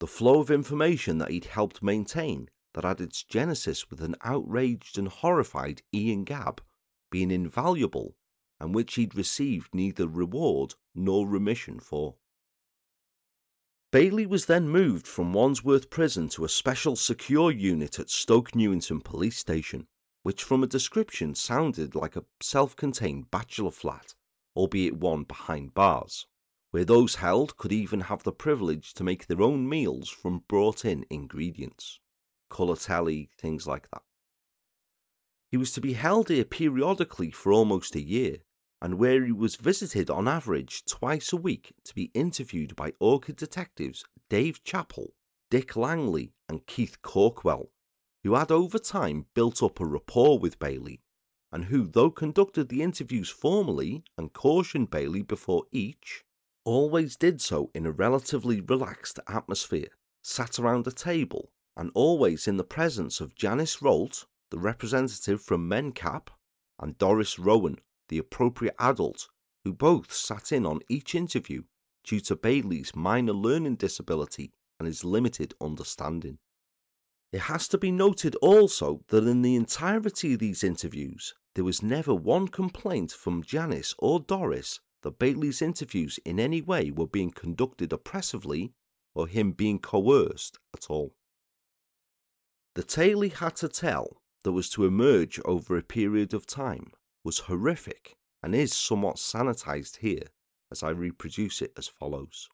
Speaker 2: The flow of information that he'd helped maintain that had its genesis with an outraged and horrified Ian Gabb being invaluable and which he'd received neither reward nor remission for. Bailey was then moved from Wandsworth Prison to a special secure unit at Stoke Newington Police Station which from a description sounded like a self contained bachelor flat, albeit one behind bars, where those held could even have the privilege to make their own meals from brought in ingredients. Colotelli, things like that. He was to be held here periodically for almost a year, and where he was visited on average twice a week to be interviewed by Orchid detectives Dave Chappell, Dick Langley, and Keith Corkwell, who had over time built up a rapport with Bailey, and who, though conducted the interviews formally and cautioned Bailey before each, always did so in a relatively relaxed atmosphere, sat around a table, and always in the presence of Janice Rolt, the representative from MenCap, and Doris Rowan, the appropriate adult, who both sat in on each interview due to Bailey's minor learning disability and his limited understanding. It has to be noted also that in the entirety of these interviews, there was never one complaint from Janice or Doris that Bailey's interviews in any way were being conducted oppressively or him being coerced at all. The tale he had to tell that was to emerge over a period of time was horrific and is somewhat sanitized here as I reproduce it as follows.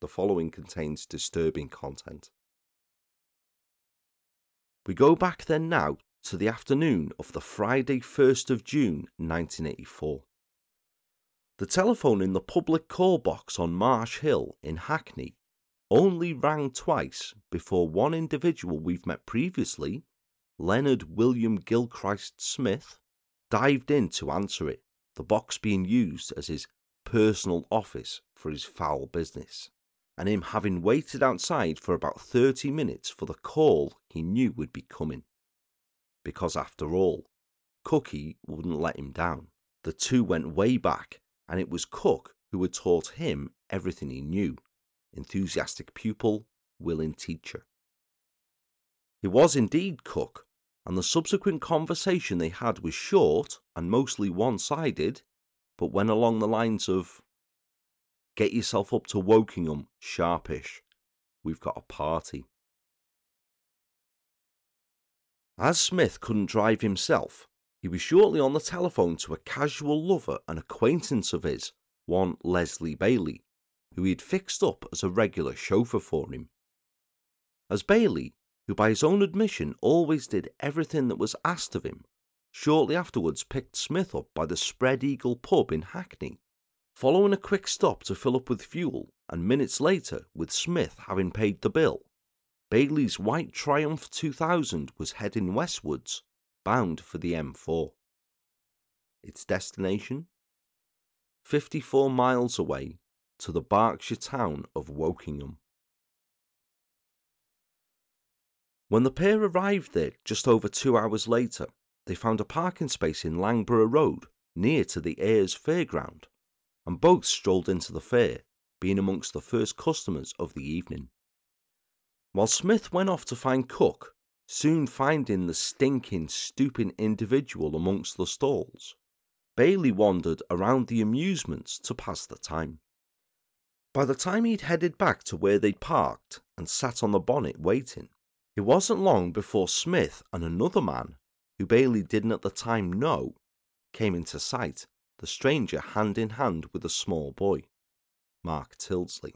Speaker 2: The following contains disturbing content. We go back then now to the afternoon of the Friday 1st of June 1984. The telephone in the public call box on Marsh Hill in Hackney only rang twice before one individual we've met previously, Leonard William Gilchrist Smith, dived in to answer it, the box being used as his personal office for his foul business, and him having waited outside for about 30 minutes for the call he knew would be coming. Because after all, Cookie wouldn't let him down. The two went way back, and it was Cook who had taught him everything he knew enthusiastic pupil, willing teacher. It was indeed Cook, and the subsequent conversation they had was short and mostly one sided, but went along the lines of Get yourself up to Wokingham, sharpish. We've got a party. As Smith couldn't drive himself, he was shortly on the telephone to a casual lover and acquaintance of his, one Leslie Bailey, who he had fixed up as a regular chauffeur for him. As Bailey, who by his own admission always did everything that was asked of him, shortly afterwards picked Smith up by the Spread Eagle pub in Hackney, following a quick stop to fill up with fuel, and minutes later, with Smith having paid the bill, Bailey's white Triumph 2000 was heading westwards, bound for the M4. Its destination? 54 miles away to the Berkshire town of Wokingham. When the pair arrived there just over two hours later, they found a parking space in Langborough Road near to the Ayres Fairground, and both strolled into the fair, being amongst the first customers of the evening. While Smith went off to find Cook, soon finding the stinking, stooping individual amongst the stalls, Bailey wandered around the amusements to pass the time. By the time he'd headed back to where they'd parked and sat on the bonnet waiting, it wasn't long before Smith and another man, who Bailey didn't at the time know, came into sight, the stranger hand in hand with a small boy, Mark Tildesley.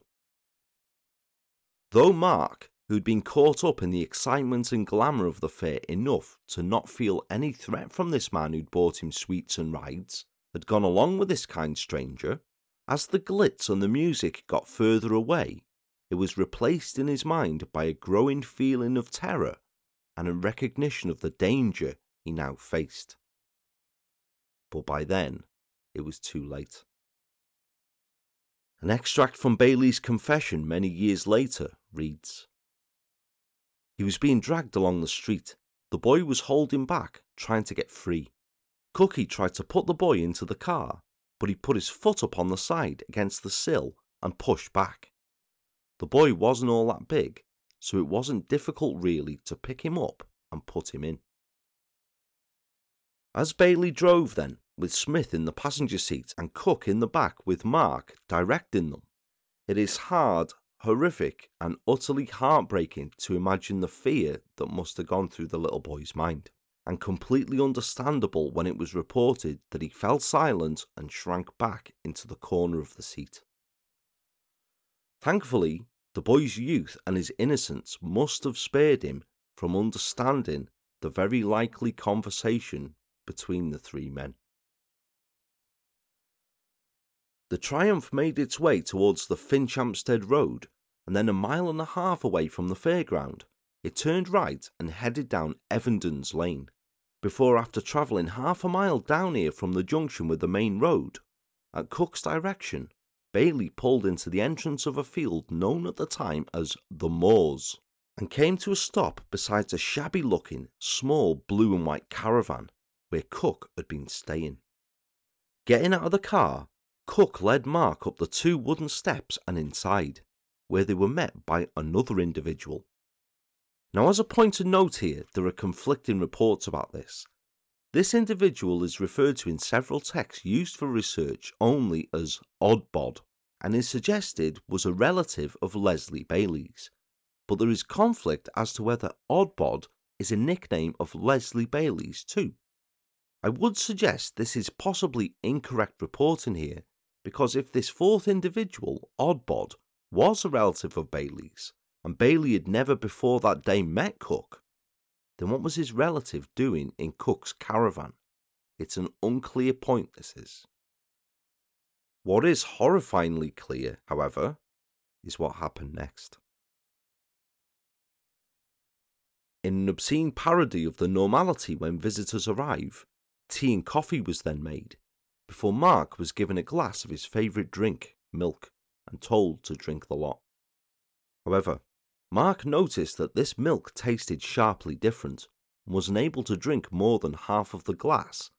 Speaker 2: Though Mark, who'd been caught up in the excitement and glamour of the fair enough to not feel any threat from this man who'd bought him sweets and rides, had gone along with this kind stranger, as the glitz and the music got further away, it was replaced in his mind by a growing feeling of terror and a recognition of the danger he now faced. But by then, it was too late. An extract from Bailey's confession many years later reads He was being dragged along the street. The boy was holding back, trying to get free. Cookie tried to put the boy into the car, but he put his foot up on the side against the sill and pushed back. The boy wasn't all that big, so it wasn't difficult really to pick him up and put him in. As Bailey drove then, with Smith in the passenger seat and Cook in the back with Mark directing them, it is hard, horrific, and utterly heartbreaking to imagine the fear that must have gone through the little boy's mind and completely understandable when it was reported that he fell silent and shrank back into the corner of the seat. Thankfully, the boy's youth and his innocence must have spared him from understanding the very likely conversation between the three men. The Triumph made its way towards the Finchampstead Road, and then a mile and a half away from the fairground, it turned right and headed down Evendon's Lane before after travelling half a mile down here from the junction with the main road, at Cook's direction, Bailey pulled into the entrance of a field known at the time as the Moors, and came to a stop beside a shabby looking, small blue and white caravan where Cook had been staying. Getting out of the car, Cook led Mark up the two wooden steps and inside, where they were met by another individual now, as a point of note here, there are conflicting reports about this. This individual is referred to in several texts used for research only as Oddbod, and is suggested was a relative of Leslie Bailey's. But there is conflict as to whether Oddbod is a nickname of Leslie Bailey's too. I would suggest this is possibly incorrect reporting here, because if this fourth individual, Oddbod, was a relative of Bailey's, and Bailey had never before that day met Cook, then what was his relative doing in Cook's caravan? It's an unclear point, this is. What is horrifyingly clear, however, is what happened next. In an obscene parody of the normality when visitors arrive, tea and coffee was then made, before Mark was given a glass of his favourite drink, milk, and told to drink the lot. However, Mark noticed that this milk tasted sharply different and was unable to drink more than half of the glass,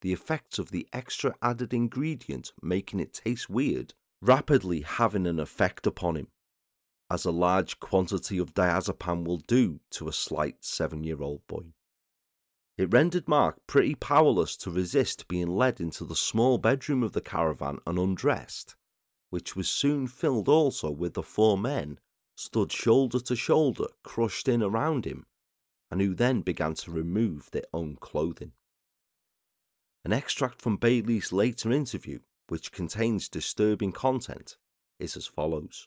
Speaker 2: the effects of the extra added ingredient making it taste weird rapidly having an effect upon him as a large quantity of diazepam will do to a slight seven year old boy. It rendered Mark pretty powerless to resist being led into the small bedroom of the caravan and undressed, which was soon filled also with the four men stood shoulder to shoulder, crushed in around him, and who then began to remove their own clothing. An extract from Bailey's later interview, which contains disturbing content, is as follows.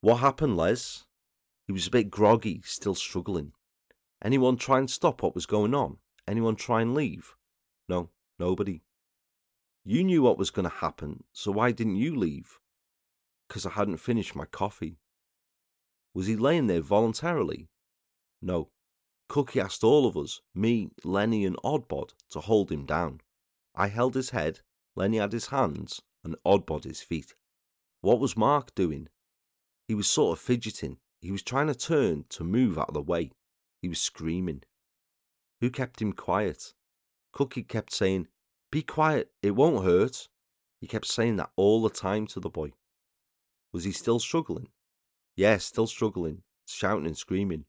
Speaker 2: What happened, Les? He was a bit groggy, still struggling. Anyone try and stop what was going on? Anyone try and leave? No, nobody. You knew what was going to happen, so why didn't you leave? Because I hadn't finished my coffee. Was he laying there voluntarily? No. Cookie asked all of us, me, Lenny, and Oddbod, to hold him down. I held his head, Lenny had his hands, and Oddbod his feet. What was Mark doing? He was sort of fidgeting. He was trying to turn to move out of the way. He was screaming. Who kept him quiet? Cookie kept saying, Be quiet, it won't hurt. He kept saying that all the time to the boy. Was he still struggling? Yes, still struggling, shouting and screaming.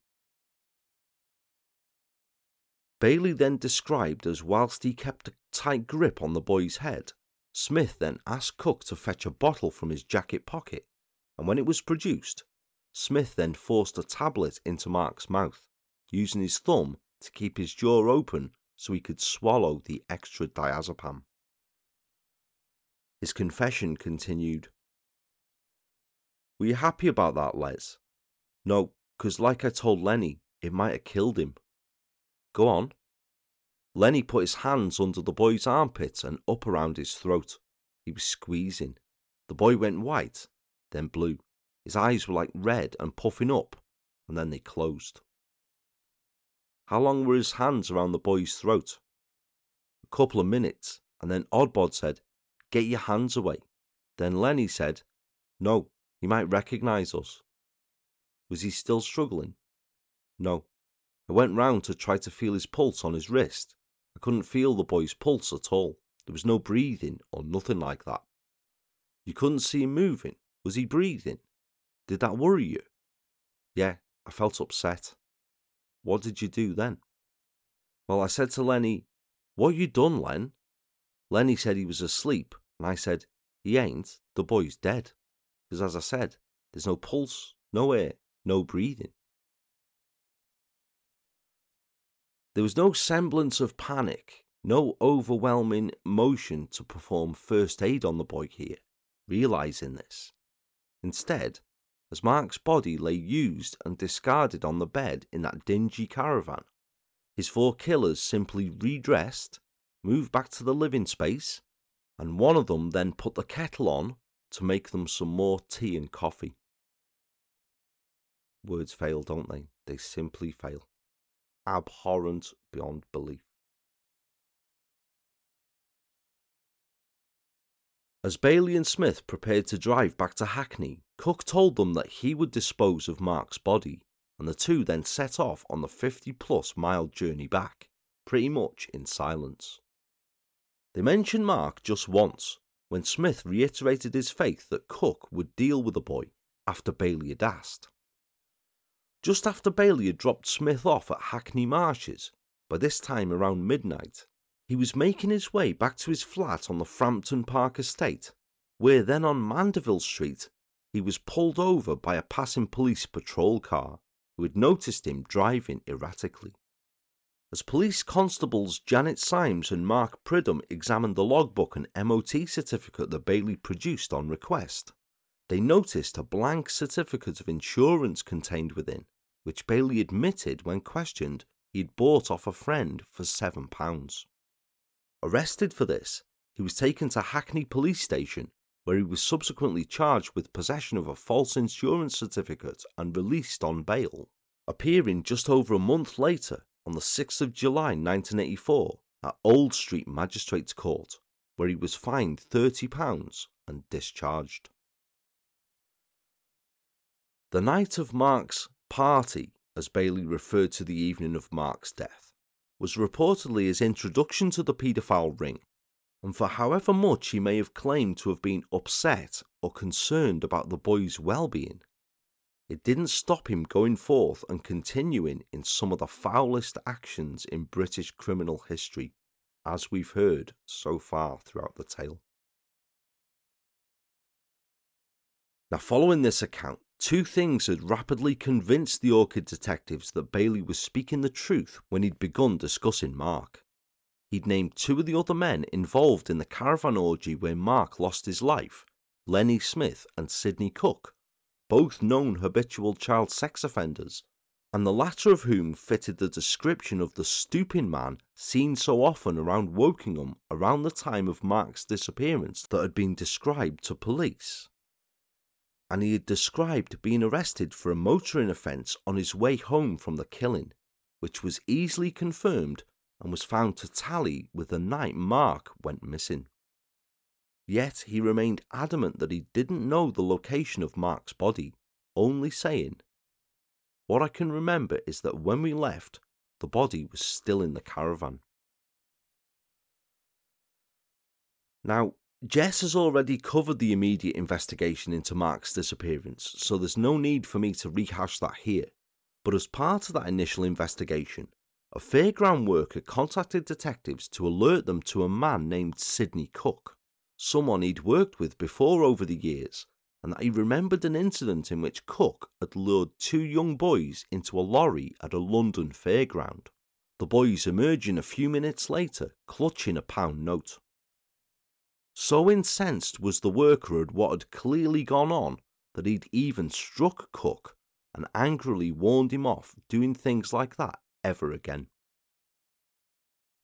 Speaker 2: Bailey then described as whilst he kept a tight grip on the boy's head, Smith then asked Cook to fetch a bottle from his jacket pocket and when it was produced, Smith then forced a tablet into Mark's mouth, using his thumb to keep his jaw open so he could swallow the extra diazepam. His confession continued. Were you happy about that, Les? No, because like I told Lenny, it might have killed him. Go on. Lenny put his hands under the boy's armpits and up around his throat. He was squeezing. The boy went white then blue. His eyes were like red and puffing up, and then they closed. How long were his hands around the boy's throat? A couple of minutes, and then Oddbod said, Get your hands away. Then Lenny said, No, he might recognize us. Was he still struggling? No. I went round to try to feel his pulse on his wrist. I couldn't feel the boy's pulse at all. There was no breathing or nothing like that. You couldn't see him moving. Was he breathing? Did that worry you? Yeah, I felt upset. What did you do then? Well, I said to Lenny, What you done, Len? Lenny said he was asleep, and I said, He ain't, the boy's dead. Because as I said, there's no pulse, no air, no breathing. There was no semblance of panic, no overwhelming motion to perform first aid on the boy here. Realizing this, Instead, as Mark's body lay used and discarded on the bed in that dingy caravan, his four killers simply redressed, moved back to the living space, and one of them then put the kettle on to make them some more tea and coffee. Words fail, don't they? They simply fail. Abhorrent beyond belief. As Bailey and Smith prepared to drive back to Hackney, Cook told them that he would dispose of Mark's body, and the two then set off on the 50 plus mile journey back, pretty much in silence. They mentioned Mark just once, when Smith reiterated his faith that Cook would deal with the boy after Bailey had asked. Just after Bailey had dropped Smith off at Hackney Marshes, by this time around midnight, he was making his way back to his flat on the Frampton Park estate, where then on Mandeville Street he was pulled over by a passing police patrol car who had noticed him driving erratically. As police constables Janet Symes and Mark Pridham examined the logbook and MOT certificate that Bailey produced on request, they noticed a blank certificate of insurance contained within, which Bailey admitted when questioned he had bought off a friend for £7. Arrested for this, he was taken to Hackney Police Station, where he was subsequently charged with possession of a false insurance certificate and released on bail, appearing just over a month later on the 6th of July 1984 at Old Street Magistrates Court, where he was fined £30 and discharged. The night of Mark's party, as Bailey referred to the evening of Mark's death, was reportedly his introduction to the paedophile ring, and for however much he may have claimed to have been upset or concerned about the boy's well being, it didn't stop him going forth and continuing in some of the foulest actions in British criminal history, as we've heard so far throughout the tale. Now, following this account, two things had rapidly convinced the Orchid detectives that Bailey was speaking the truth when he'd begun discussing Mark. He'd named two of the other men involved in the caravan orgy where Mark lost his life Lenny Smith and Sidney Cook both known habitual child sex offenders, and the latter of whom fitted the description of the stooping man seen so often around Wokingham around the time of Mark's disappearance that had been described to police. And he had described being arrested for a motoring offence on his way home from the killing, which was easily confirmed and was found to tally with the night Mark went missing. Yet he remained adamant that he didn't know the location of Mark's body, only saying, What I can remember is that when we left, the body was still in the caravan. Now, Jess has already covered the immediate investigation into Mark's disappearance, so there's no need for me to rehash that here. But as part of that initial investigation, a fairground worker contacted detectives to alert them to a man named Sidney Cook someone he'd worked with before over the years, and that he remembered an incident in which Cook had lured two young boys into a lorry at a London fairground, the boys emerging a few minutes later clutching a pound note. So incensed was the worker at what had clearly gone on that he'd even struck Cook and angrily warned him off doing things like that ever again.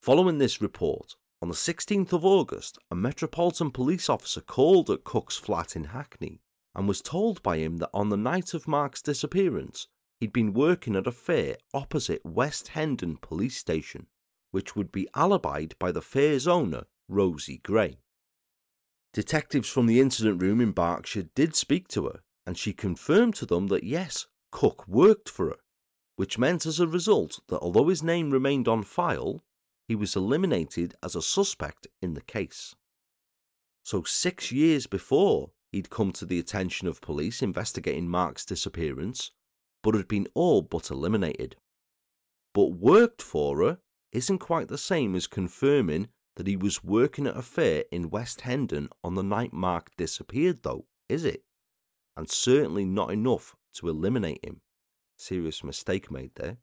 Speaker 2: Following this report, on the 16th of August, a Metropolitan Police officer called at Cook's flat in Hackney and was told by him that on the night of Mark's disappearance, he'd been working at a fair opposite West Hendon Police Station, which would be alibied by the fair's owner, Rosie Gray. Detectives from the incident room in Berkshire did speak to her, and she confirmed to them that yes, Cook worked for her, which meant as a result that although his name remained on file, he was eliminated as a suspect in the case. So, six years before he'd come to the attention of police investigating Mark's disappearance, but had been all but eliminated. But worked for her isn't quite the same as confirming that he was working at a fair in West Hendon on the night Mark disappeared, though, is it? And certainly not enough to eliminate him. Serious mistake made there.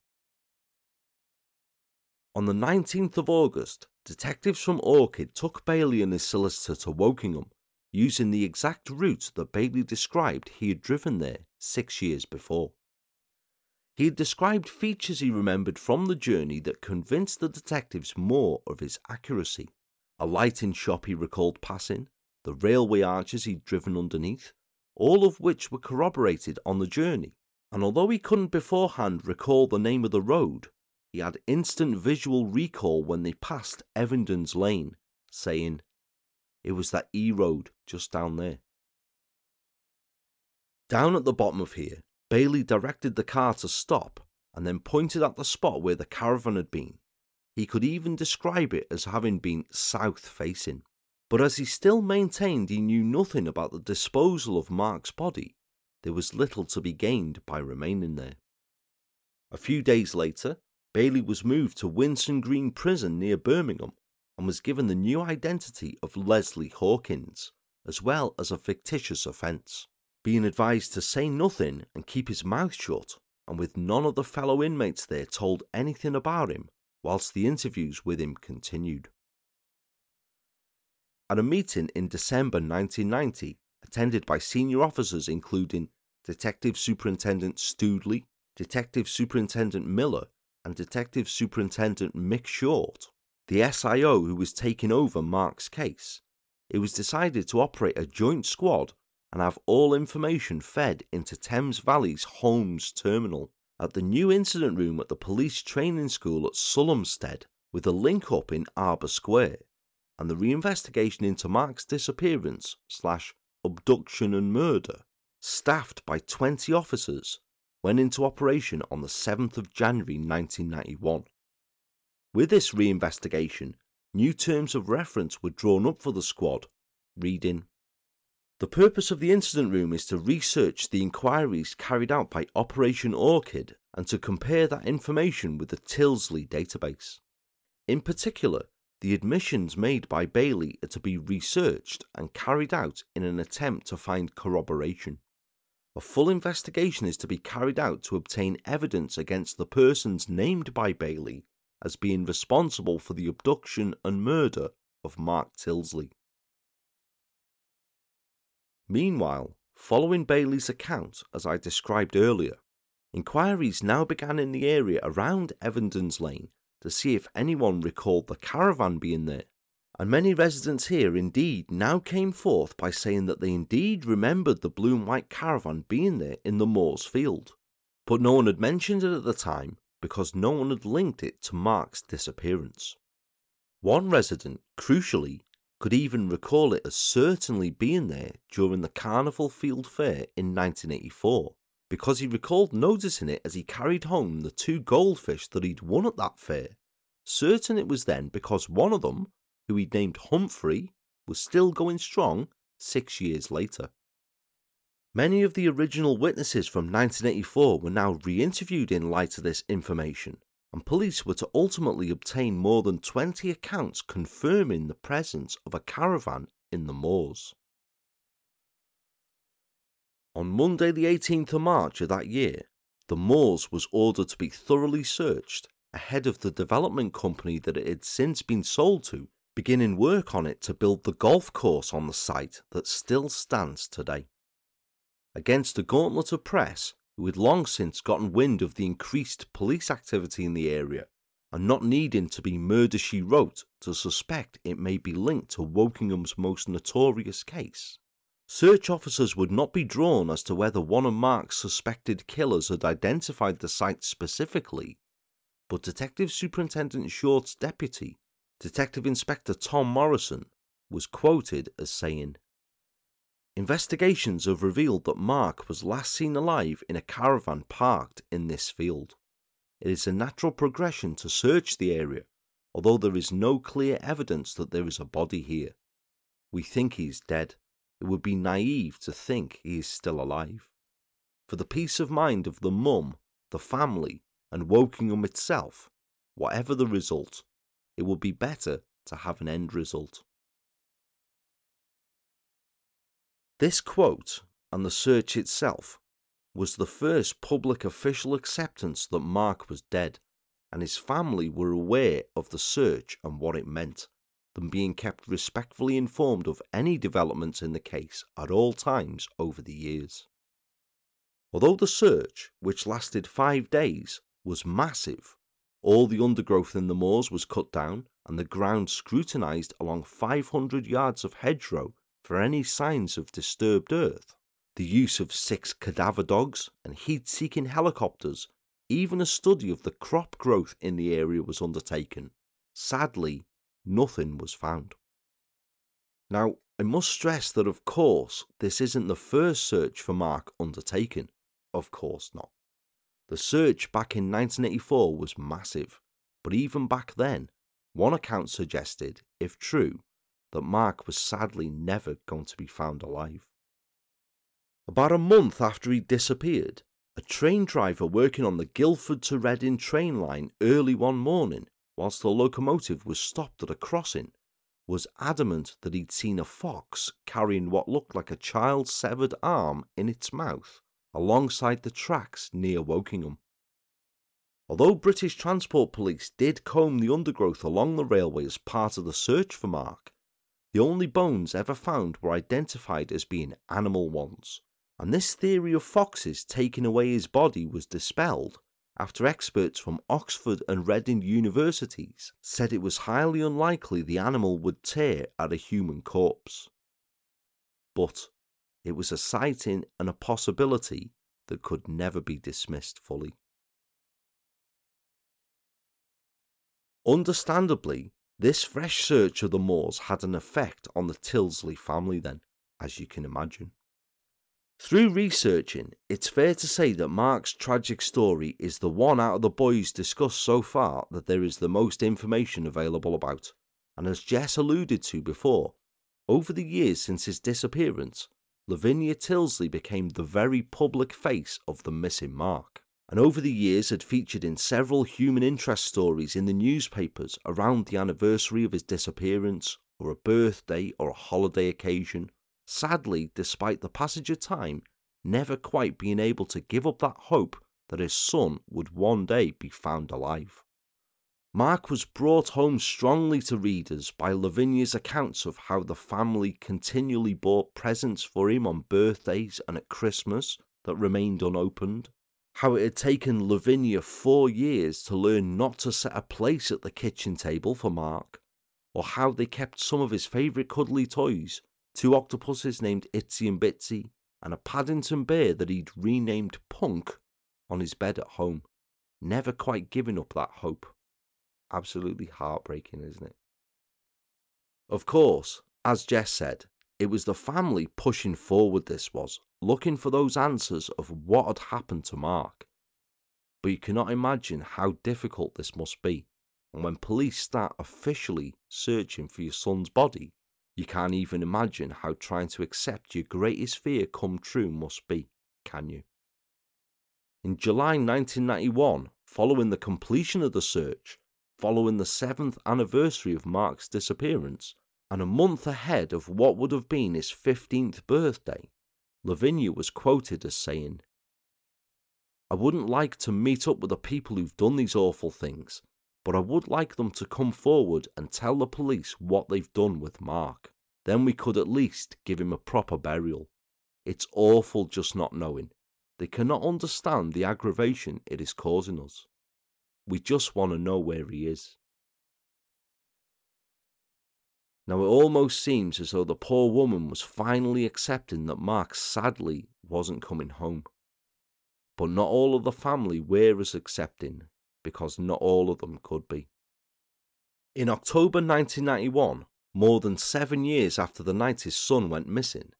Speaker 2: On the 19th of August, detectives from Orchid took Bailey and his solicitor to Wokingham, using the exact route that Bailey described he had driven there six years before. He had described features he remembered from the journey that convinced the detectives more of his accuracy. A lighting shop he recalled passing, the railway arches he'd driven underneath, all of which were corroborated on the journey. And although he couldn't beforehand recall the name of the road, he had instant visual recall when they passed Evendon's Lane, saying, It was that E road just down there. Down at the bottom of here, Bailey directed the car to stop and then pointed at the spot where the caravan had been. He could even describe it as having been south facing. But as he still maintained he knew nothing about the disposal of Mark's body, there was little to be gained by remaining there. A few days later, Bailey was moved to Winson Green Prison near Birmingham and was given the new identity of Leslie Hawkins, as well as a fictitious offence, being advised to say nothing and keep his mouth shut, and with none of the fellow inmates there told anything about him whilst the interviews with him continued. At a meeting in December 1990, attended by senior officers including Detective Superintendent Stoodley, Detective Superintendent Miller, and Detective Superintendent Mick Short, the SIO who was taking over Mark's case, it was decided to operate a joint squad and have all information fed into Thames Valley's Holmes terminal at the new incident room at the police training school at Sulhamstead with a link up in Arbour Square and the reinvestigation into Mark's disappearance slash abduction and murder, staffed by 20 officers, went into operation on the 7th of January 1991. With this reinvestigation, new terms of reference were drawn up for the squad, reading The purpose of the incident room is to research the inquiries carried out by Operation Orchid and to compare that information with the Tildesley database. In particular, the admissions made by Bailey are to be researched and carried out in an attempt to find corroboration. A full investigation is to be carried out to obtain evidence against the persons named by Bailey as being responsible for the abduction and murder of Mark Tildesley. Meanwhile, following Bailey's account, as I described earlier, inquiries now began in the area around Evendon's Lane to see if anyone recalled the caravan being there. And many residents here indeed now came forth by saying that they indeed remembered the blue and white caravan being there in the Moors field. But no one had mentioned it at the time because no one had linked it to Mark's disappearance. One resident, crucially, could even recall it as certainly being there during the Carnival Field Fair in 1984 because he recalled noticing it as he carried home the two goldfish that he'd won at that fair. Certain it was then because one of them, who he'd named Humphrey, was still going strong six years later. Many of the original witnesses from 1984 were now re interviewed in light of this information, and police were to ultimately obtain more than 20 accounts confirming the presence of a caravan in the moors. On Monday, the 18th of March of that year, the moors was ordered to be thoroughly searched ahead of the development company that it had since been sold to beginning work on it to build the golf course on the site that still stands today. Against a gauntlet of press who had long since gotten wind of the increased police activity in the area and not needing to be murder she wrote to suspect it may be linked to Wokingham's most notorious case, Search officers would not be drawn as to whether one of Mark's suspected killers had identified the site specifically, but Detective Superintendent Short's deputy, Detective Inspector Tom Morrison, was quoted as saying, Investigations have revealed that Mark was last seen alive in a caravan parked in this field. It is a natural progression to search the area, although there is no clear evidence that there is a body here. We think he is dead it would be naive to think he is still alive. For the peace of mind of the mum, the family, and Wokingham itself, whatever the result, it would be better to have an end result. This quote, and the search itself, was the first public official acceptance that Mark was dead, and his family were aware of the search and what it meant than being kept respectfully informed of any developments in the case at all times over the years. Although the search, which lasted five days, was massive, all the undergrowth in the moors was cut down and the ground scrutinised along 500 yards of hedgerow for any signs of disturbed earth. The use of six cadaver dogs and heat seeking helicopters, even a study of the crop growth in the area was undertaken. Sadly, nothing was found. Now, I must stress that, of course, this isn't the first search for Mark undertaken. Of course not. The search back in 1984 was massive, but even back then, one account suggested, if true, that Mark was sadly never going to be found alive. About a month after he disappeared, a train driver working on the Guildford to Reading train line early one morning whilst the locomotive was stopped at a crossing, was adamant that he'd seen a fox carrying what looked like a child's severed arm in its mouth alongside the tracks near Wokingham. Although British Transport Police did comb the undergrowth along the railway as part of the search for Mark, the only bones ever found were identified as being animal ones, and this theory of foxes taking away his body was dispelled after experts from Oxford and Reading universities said it was highly unlikely the animal would tear at a human corpse. But it was a sighting and a possibility that could never be dismissed fully. Understandably, this fresh search of the moors had an effect on the Tildesley family, then, as you can imagine. Through researching, it's fair to say that Mark's tragic story is the one out of the boys discussed so far that there is the most information available about. And as Jess alluded to before, over the years since his disappearance, Lavinia Tildesley became the very public face of the missing Mark, and over the years had featured in several human interest stories in the newspapers around the anniversary of his disappearance, or a birthday or a holiday occasion, sadly, despite the passage of time, never quite being able to give up that hope that his son would one day be found alive. Mark was brought home strongly to readers by Lavinia's accounts of how the family continually bought presents for him on birthdays and at Christmas that remained unopened, how it had taken Lavinia four years to learn not to set a place at the kitchen table for Mark, or how they kept some of his favourite cuddly toys, two octopuses named Itsy and Bitsy, and a Paddington bear that he'd renamed Punk, on his bed at home, never quite giving up that hope absolutely heartbreaking, isn't it? Of course, as Jess said, it was the family pushing forward this was, looking for those answers of what had happened to Mark. But you cannot imagine how difficult this must be. And when police start officially searching for your son's body, you can't even imagine how trying to accept your greatest fear come true must be, can you? In July 1991, following the completion of the search, following the seventh anniversary of Mark's disappearance, and a month ahead of what would have been his 15th birthday, Lavinia was quoted as saying, I wouldn't like to meet up with the people who've done these awful things, but I would like them to come forward and tell the police what they've done with Mark. Then we could at least give him a proper burial. It's awful just not knowing. They cannot understand the aggravation it is causing us. We just want to know where he is. Now, it almost seems as though the poor woman was finally accepting that Mark sadly wasn't coming home. But not all of the family were as accepting, because not all of them could be. In October 1991, more than seven years after the night his son went missing,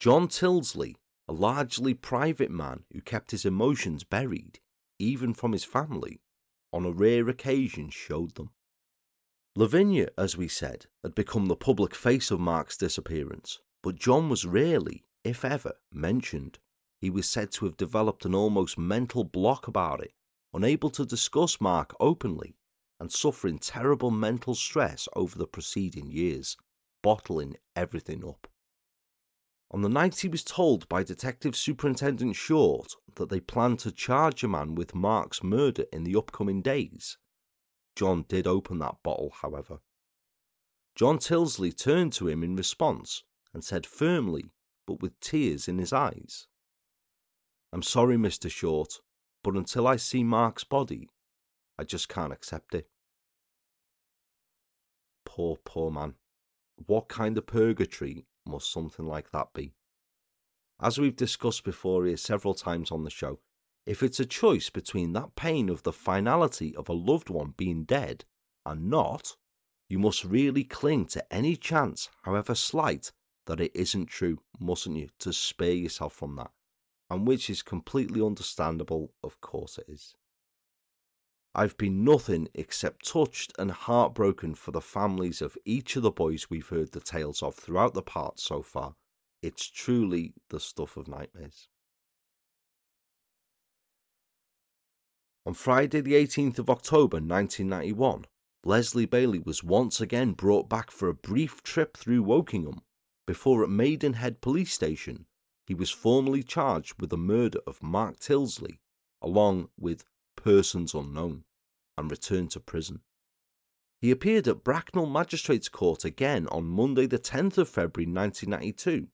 Speaker 2: John Tildesley, a largely private man who kept his emotions buried, even from his family, on a rare occasion showed them. Lavinia, as we said, had become the public face of Mark's disappearance, but John was rarely, if ever, mentioned. He was said to have developed an almost mental block about it, unable to discuss Mark openly, and suffering terrible mental stress over the preceding years, bottling everything up. On the night he was told by Detective Superintendent Short that they planned to charge a man with Mark's murder in the upcoming days, John did open that bottle, however. John Tildesley turned to him in response and said firmly, but with tears in his eyes, I'm sorry, Mr. Short, but until I see Mark's body, I just can't accept it. Poor, poor man. What kind of purgatory must something like that be? As we've discussed before here several times on the show, if it's a choice between that pain of the finality of a loved one being dead and not, you must really cling to any chance, however slight, that it isn't true, mustn't you, to spare yourself from that? And which is completely understandable, of course it is. I've been nothing except touched and heartbroken for the families of each of the boys we've heard the tales of throughout the part so far. It's truly the stuff of nightmares. On Friday, the 18th of October 1991, Leslie Bailey was once again brought back for a brief trip through Wokingham before at Maidenhead Police Station he was formally charged with the murder of Mark Tildesley along with persons unknown and returned to prison. He appeared at Bracknell Magistrates Court again on Monday, the 10th of February 1992,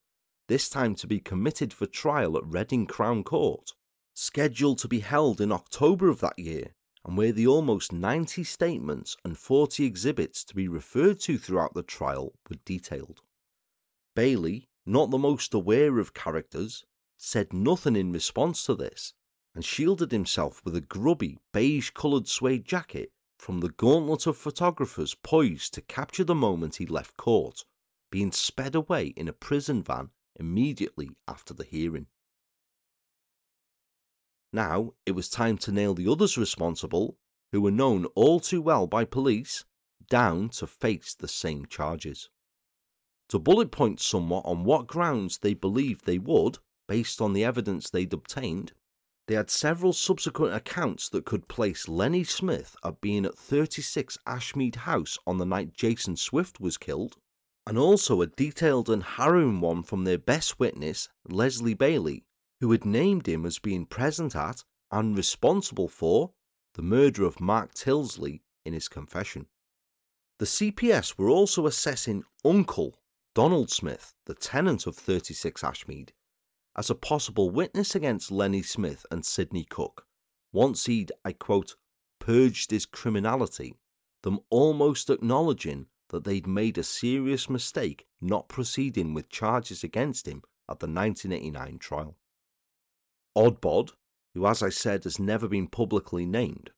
Speaker 2: this time to be committed for trial at Reading Crown Court, scheduled to be held in October of that year, and where the almost 90 statements and 40 exhibits to be referred to throughout the trial were detailed. Bailey, not the most aware of characters, said nothing in response to this and shielded himself with a grubby beige coloured suede jacket from the gauntlet of photographers poised to capture the moment he left court, being sped away in a prison van immediately after the hearing. Now it was time to nail the others responsible, who were known all too well by police, down to face the same charges. To bullet point somewhat on what grounds they believed they would, based on the evidence they'd obtained, they had several subsequent accounts that could place Lenny Smith at being at 36 Ashmead House on the night Jason Swift was killed, and also a detailed and harrowing one from their best witness, Leslie Bailey, who had named him as being present at and responsible for the murder of Mark Tildesley in his confession. The CPS were also assessing Uncle Donald Smith, the tenant of 36 Ashmead, as a possible witness against Lenny Smith and Sidney Cook, once he'd, I quote, purged his criminality, them almost acknowledging that they'd made a serious mistake not proceeding with charges against him at the 1989 trial. Oddbod, who as I said has never been publicly named,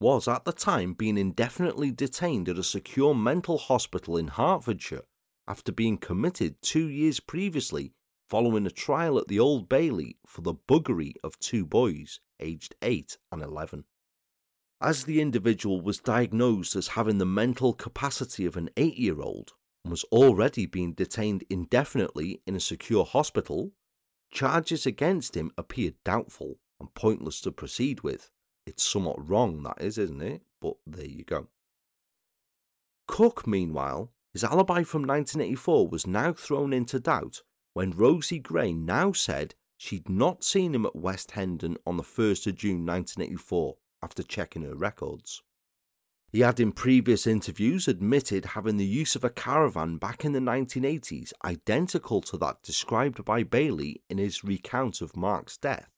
Speaker 2: was at the time being indefinitely detained at a secure mental hospital in Hertfordshire after being committed two years previously following a trial at the Old Bailey for the buggery of two boys aged 8 and 11. As the individual was diagnosed as having the mental capacity of an 8 year old and was already being detained indefinitely in a secure hospital, charges against him appeared doubtful and pointless to proceed with. It's somewhat wrong, that is, isn't it? But there you go. Cook, meanwhile, his alibi from 1984 was now thrown into doubt when Rosie Gray now said she'd not seen him at West Hendon on the 1st of June 1984 after checking her records. He had in previous interviews admitted having the use of a caravan back in the 1980s identical to that described by Bailey in his recount of Mark's death,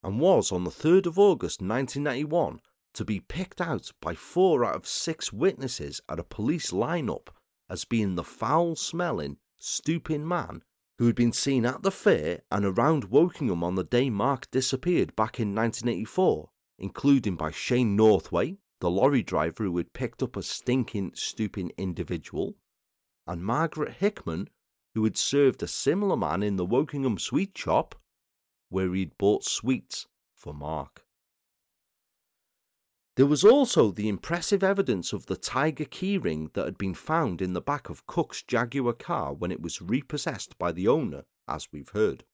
Speaker 2: and was on the 3rd of August 1991 to be picked out by four out of six witnesses at a police lineup as being the foul smelling, stooping man who had been seen at the fair and around Wokingham on the day Mark disappeared back in 1984, including by Shane Northway, the lorry driver who had picked up a stinking, stooping individual, and Margaret Hickman, who had served a similar man in the Wokingham sweet shop, where he'd bought sweets for Mark. There was also the impressive evidence of the tiger keyring that had been found in the back of Cook's Jaguar car when it was repossessed by the owner, as we've heard.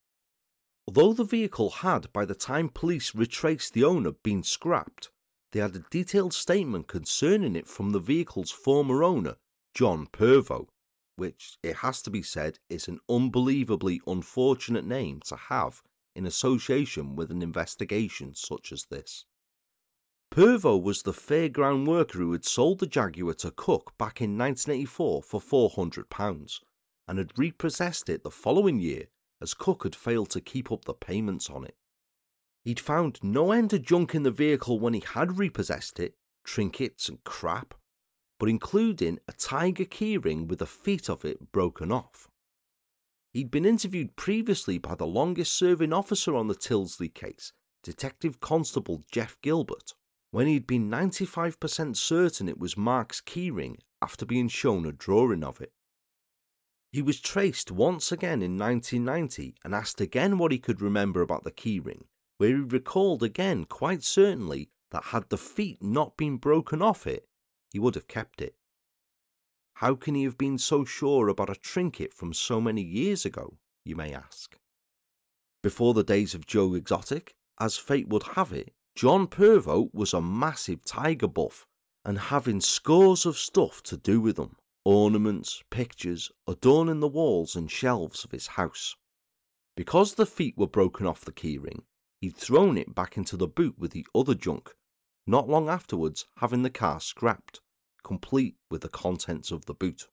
Speaker 2: Although the vehicle had, by the time police retraced the owner, been scrapped, they had a detailed statement concerning it from the vehicle's former owner, John Purvo, which, it has to be said, is an unbelievably unfortunate name to have in association with an investigation such as this. Purvo was the fairground worker who had sold the Jaguar to Cook back in 1984 for £400 and had repossessed it the following year as Cook had failed to keep up the payments on it. He'd found no end of junk in the vehicle when he had repossessed it, trinkets and crap, but including a tiger keyring with the feet of it broken off. He'd been interviewed previously by the longest serving officer on the Tildesley case, Detective Constable Jeff Gilbert, when he'd been 95% certain it was Mark's keyring after being shown a drawing of it. He was traced once again in 1990 and asked again what he could remember about the keyring, where he recalled again quite certainly that had the feet not been broken off it, he would have kept it. How can he have been so sure about a trinket from so many years ago, you may ask? Before the days of Joe Exotic, as fate would have it, John Purvo was a massive tiger buff and having scores of stuff to do with them ornaments, pictures, adorning the walls and shelves of his house. Because the feet were broken off the keyring, he'd thrown it back into the boot with the other junk, not long afterwards having the car scrapped, complete with the contents of the boot.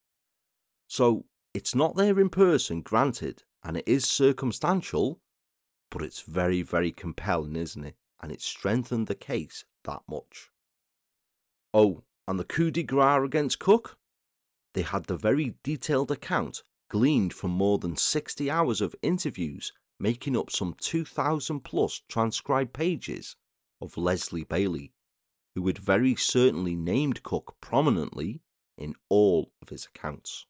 Speaker 2: So, it's not there in person, granted, and it is circumstantial, but it's very, very compelling, isn't it? And it strengthened the case that much. Oh, and the coup de grace against Cook? They had the very detailed account gleaned from more than 60 hours of interviews, making up some 2,000 plus transcribed pages of Leslie Bailey, who had very certainly named Cook prominently in all of his accounts.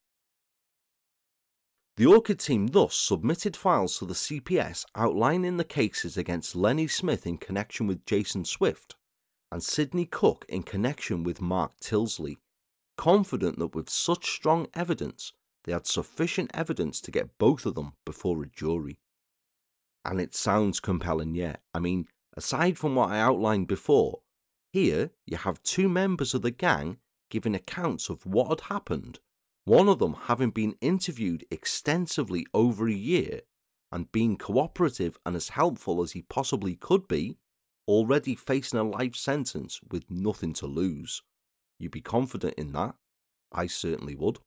Speaker 2: The Orchid team thus submitted files to the CPS outlining the cases against Lenny Smith in connection with Jason Swift and Sidney Cook in connection with Mark Tildesley, confident that with such strong evidence they had sufficient evidence to get both of them before a jury. And it sounds compelling, yeah. I mean, aside from what I outlined before, here you have two members of the gang giving accounts of what had happened one of them having been interviewed extensively over a year and being cooperative and as helpful as he possibly could be, already facing a life sentence with nothing to lose. You'd be confident in that? I certainly would.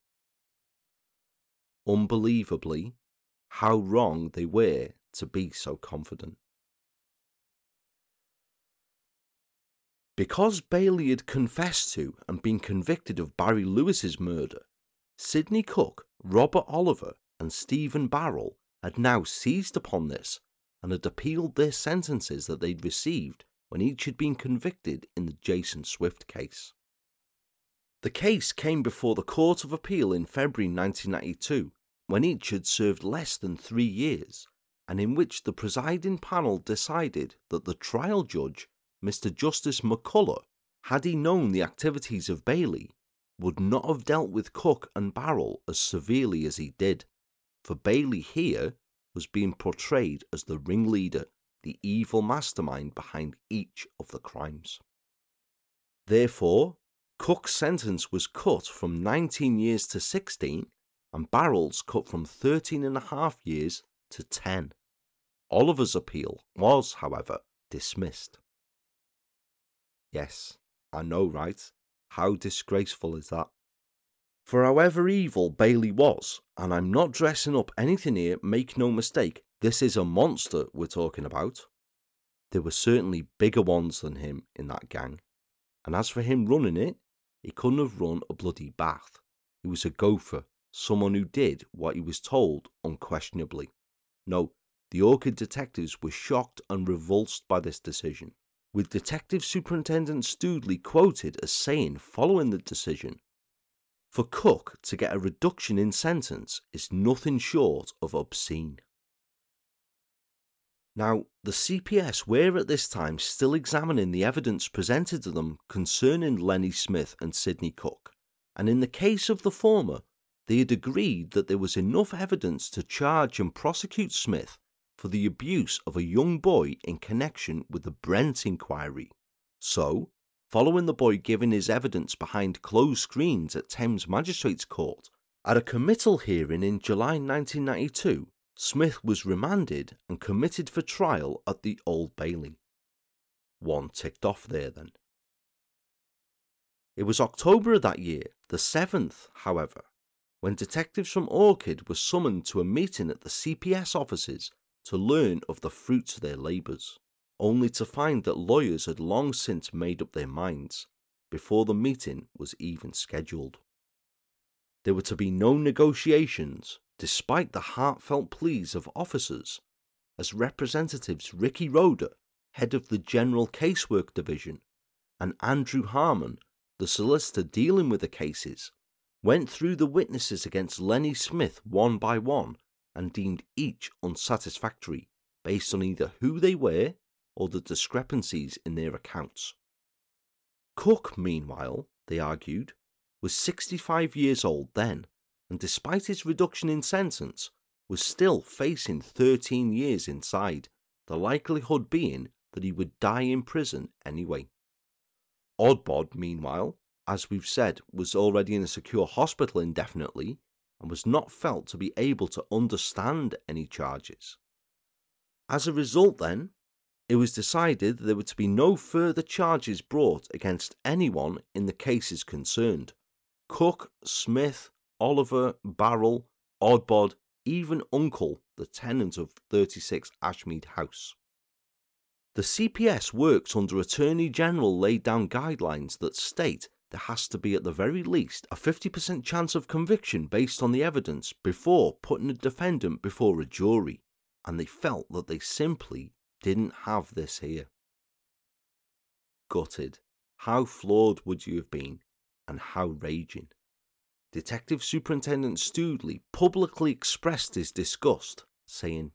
Speaker 2: Unbelievably, how wrong they were to be so confident. Because Bailey had confessed to and been convicted of Barry Lewis's murder, Sidney Cook, Robert Oliver, and Stephen Barrell had now seized upon this and had appealed their sentences that they'd received when each had been convicted in the Jason Swift case. The case came before the Court of Appeal in February 1992, when each had served less than three years, and in which the presiding panel decided that the trial judge, Mr. Justice McCullough, had he known the activities of Bailey, would not have dealt with Cook and Barrell as severely as he did, for Bailey here was being portrayed as the ringleader, the evil mastermind behind each of the crimes. Therefore, Cook's sentence was cut from 19 years to 16, and Barrell's cut from 13 and a half years to 10. Oliver's appeal was, however, dismissed. Yes, I know, right? How disgraceful is that? For however evil Bailey was, and I'm not dressing up anything here, make no mistake, this is a monster we're talking about. There were certainly bigger ones than him in that gang. And as for him running it, he couldn't have run a bloody bath. He was a gopher, someone who did what he was told unquestionably. No, the Orchid detectives were shocked and revulsed by this decision with Detective Superintendent Stoodley quoted as saying following the decision For Cook to get a reduction in sentence is nothing short of obscene. Now, the CPS were at this time still examining the evidence presented to them concerning Lenny Smith and Sidney Cook, and in the case of the former, they had agreed that there was enough evidence to charge and prosecute Smith for the abuse of a young boy in connection with the Brent inquiry. So, following the boy giving his evidence behind closed screens at Thames Magistrates Court, at a committal hearing in July 1992, Smith was remanded and committed for trial at the Old Bailey. One ticked off there then. It was October of that year, the 7th, however, when detectives from Orchid were summoned to a meeting at the CPS offices to learn of the fruits of their labours, only to find that lawyers had long since made up their minds before the meeting was even scheduled. There were to be no negotiations despite the heartfelt pleas of officers, as Representatives Ricky Roder, head of the General Casework Division, and Andrew Harmon, the solicitor dealing with the cases, went through the witnesses against Lenny Smith one by one and deemed each unsatisfactory based on either who they were or the discrepancies in their accounts. Cook, meanwhile, they argued, was 65 years old then, and despite his reduction in sentence, was still facing 13 years inside, the likelihood being that he would die in prison anyway. Oddbod, meanwhile, as we've said, was already in a secure hospital indefinitely and was not felt to be able to understand any charges. As a result, then, it was decided that there were to be no further charges brought against anyone in the cases concerned. Cook, Smith, Oliver, Barrell, Oddbod, even uncle, the tenant of 36 Ashmead House. The CPS works under Attorney General laid down guidelines that state there has to be at the very least a 50% chance of conviction based on the evidence before putting a defendant before a jury, and they felt that they simply didn't have this here. Gutted. How flawed would you have been, and how raging? Detective Superintendent Stoodley publicly expressed his disgust, saying,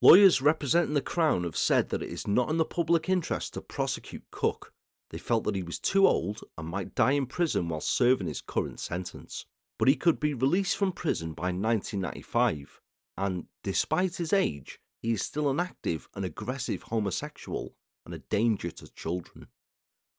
Speaker 2: Lawyers representing the Crown have said that it is not in the public interest to prosecute Cook. They felt that he was too old and might die in prison while serving his current sentence. But he could be released from prison by 1995, and despite his age, he is still an active and aggressive homosexual and a danger to children.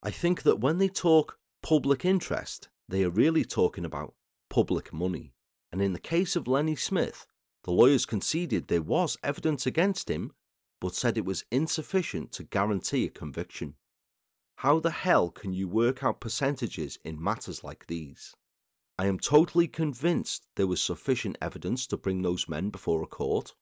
Speaker 2: I think that when they talk public interest, they are really talking about public money. And in the case of Lenny Smith, the lawyers conceded there was evidence against him, but said it was insufficient to guarantee a conviction. How the hell can you work out percentages in matters like these? I am totally convinced there was sufficient evidence to bring those men before a court.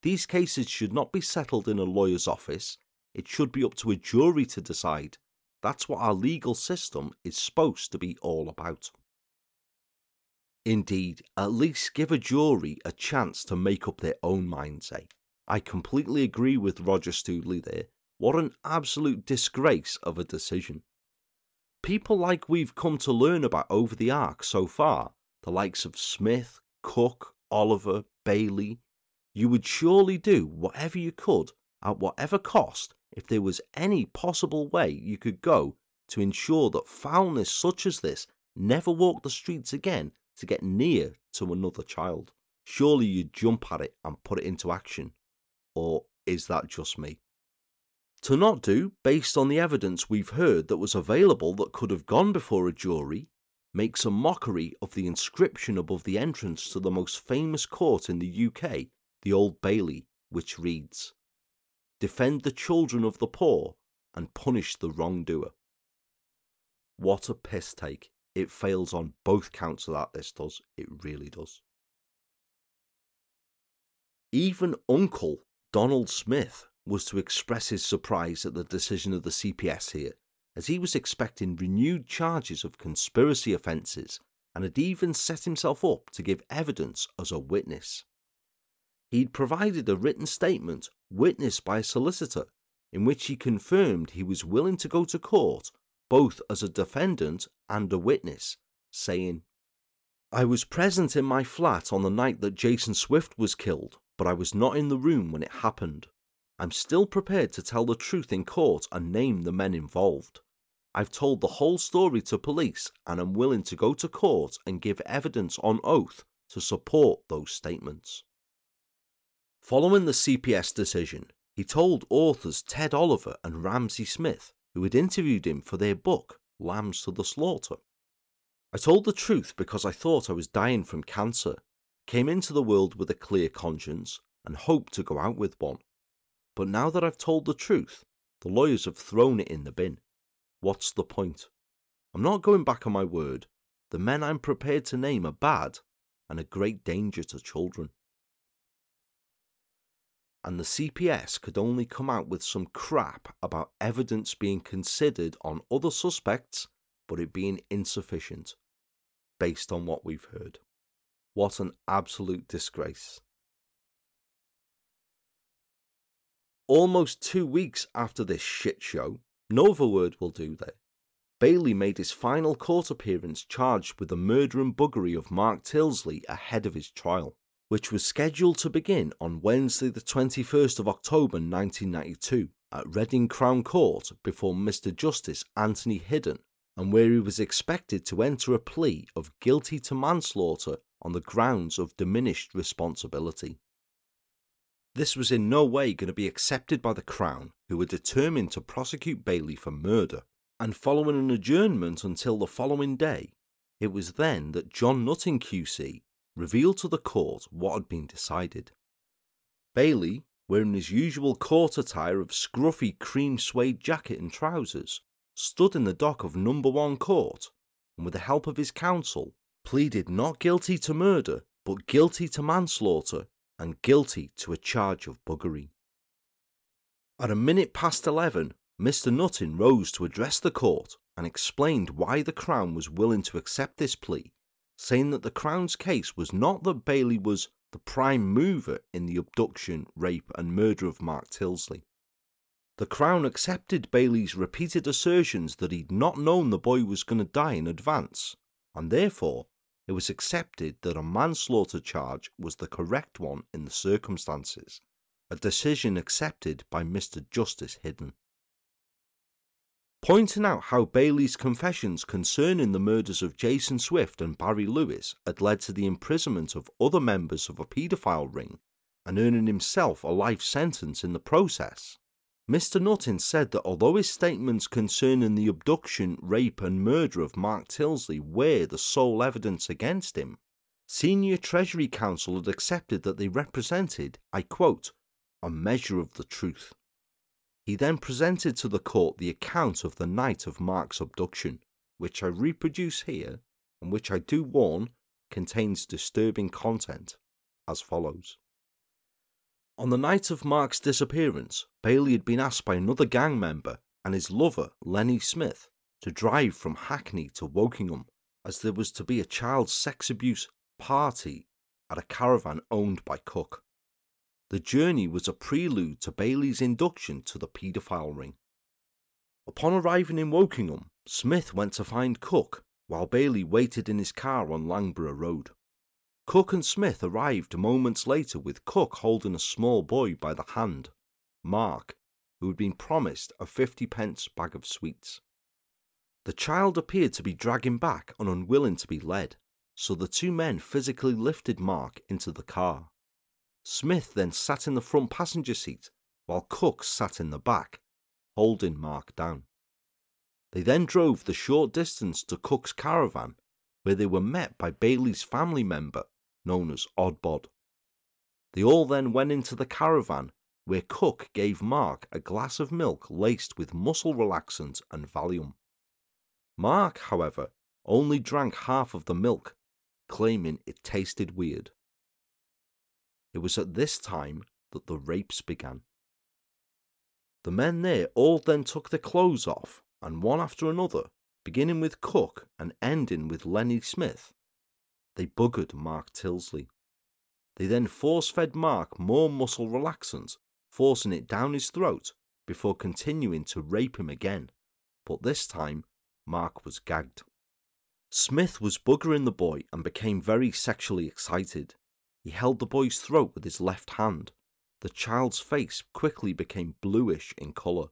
Speaker 2: These cases should not be settled in a lawyer's office, it should be up to a jury to decide that's what our legal system is supposed to be all about. Indeed, at least give a jury a chance to make up their own minds, eh? I completely agree with Roger Stoodley there. What an absolute disgrace of a decision. People like we've come to learn about over the arc so far, the likes of Smith, Cook, Oliver, Bailey, you would surely do whatever you could, at whatever cost, if there was any possible way you could go to ensure that foulness such as this never walked the streets again to get near to another child. Surely you'd jump at it and put it into action. Or is that just me? To not do, based on the evidence we've heard that was available that could have gone before a jury, makes a mockery of the inscription above the entrance to the most famous court in the UK, the Old Bailey, which reads defend the children of the poor, and punish the wrongdoer. What a piss take. It fails on both counts of that, this does. It really does. Even Uncle Donald Smith was to express his surprise at the decision of the CPS here, as he was expecting renewed charges of conspiracy offences and had even set himself up to give evidence as a witness. He'd provided a written statement witnessed by a solicitor in which he confirmed he was willing to go to court both as a defendant and a witness, saying, I was present in my flat on the night that Jason Swift was killed, but I was not in the room when it happened. I'm still prepared to tell the truth in court and name the men involved. I've told the whole story to police and am willing to go to court and give evidence on oath to support those statements. Following the CPS decision, he told authors Ted Oliver and Ramsey Smith, who had interviewed him for their book, Lambs to the Slaughter. I told the truth because I thought I was dying from cancer, came into the world with a clear conscience, and hoped to go out with one. But now that I've told the truth, the lawyers have thrown it in the bin. What's the point? I'm not going back on my word. The men I'm prepared to name are bad and a great danger to children and the CPS could only come out with some crap about evidence being considered on other suspects, but it being insufficient, based on what we've heard. What an absolute disgrace. Almost two weeks after this shit show, Word will do there. Bailey made his final court appearance charged with the murder and buggery of Mark Tildesley ahead of his trial which was scheduled to begin on Wednesday, the 21st of October 1992, at Reading Crown Court before Mr. Justice Anthony Hidden, and where he was expected to enter a plea of guilty to manslaughter on the grounds of diminished responsibility. This was in no way going to be accepted by the Crown, who were determined to prosecute Bailey for murder, and following an adjournment until the following day, it was then that John Nutting QC revealed to the court what had been decided. Bailey, wearing his usual court attire of scruffy cream suede jacket and trousers, stood in the dock of number one court and with the help of his counsel pleaded not guilty to murder but guilty to manslaughter and guilty to a charge of buggery. At a minute past eleven, Mr. Nutting rose to address the court and explained why the Crown was willing to accept this plea, saying that the Crown's case was not that Bailey was the prime mover in the abduction, rape, and murder of Mark Tildesley. The Crown accepted Bailey's repeated assertions that he'd not known the boy was going to die in advance, and therefore it was accepted that a manslaughter charge was the correct one in the circumstances, a decision accepted by Mr. Justice Hidden. Pointing out how Bailey's confessions concerning the murders of Jason Swift and Barry Lewis had led to the imprisonment of other members of a paedophile ring and earning himself a life sentence in the process, Mr. Nutting said that although his statements concerning the abduction, rape, and murder of Mark Tildesley were the sole evidence against him, senior Treasury counsel had accepted that they represented, I quote, a measure of the truth. He then presented to the court the account of the night of Mark's abduction, which I reproduce here, and which I do warn contains disturbing content, as follows. On the night of Mark's disappearance, Bailey had been asked by another gang member and his lover, Lenny Smith, to drive from Hackney to Wokingham as there was to be a child sex abuse party at a caravan owned by Cook. The journey was a prelude to Bailey's induction to the paedophile ring. Upon arriving in Wokingham, Smith went to find Cook while Bailey waited in his car on Langborough Road. Cook and Smith arrived moments later with Cook holding a small boy by the hand, Mark, who had been promised a 50 pence bag of sweets. The child appeared to be dragging back and unwilling to be led, so the two men physically lifted Mark into the car. Smith then sat in the front passenger seat while Cook sat in the back, holding Mark down. They then drove the short distance to Cook's caravan, where they were met by Bailey's family member known as Odd Bod. They all then went into the caravan where Cook gave Mark a glass of milk laced with muscle relaxant and Valium. Mark, however, only drank half of the milk, claiming it tasted weird. It was at this time that the rapes began. The men there all then took their clothes off, and one after another, beginning with Cook and ending with Lenny Smith, they buggered Mark Tildesley. They then force fed Mark more muscle relaxant, forcing it down his throat before continuing to rape him again, but this time Mark was gagged. Smith was buggering the boy and became very sexually excited. He held the boy's throat with his left hand. The child's face quickly became bluish in colour.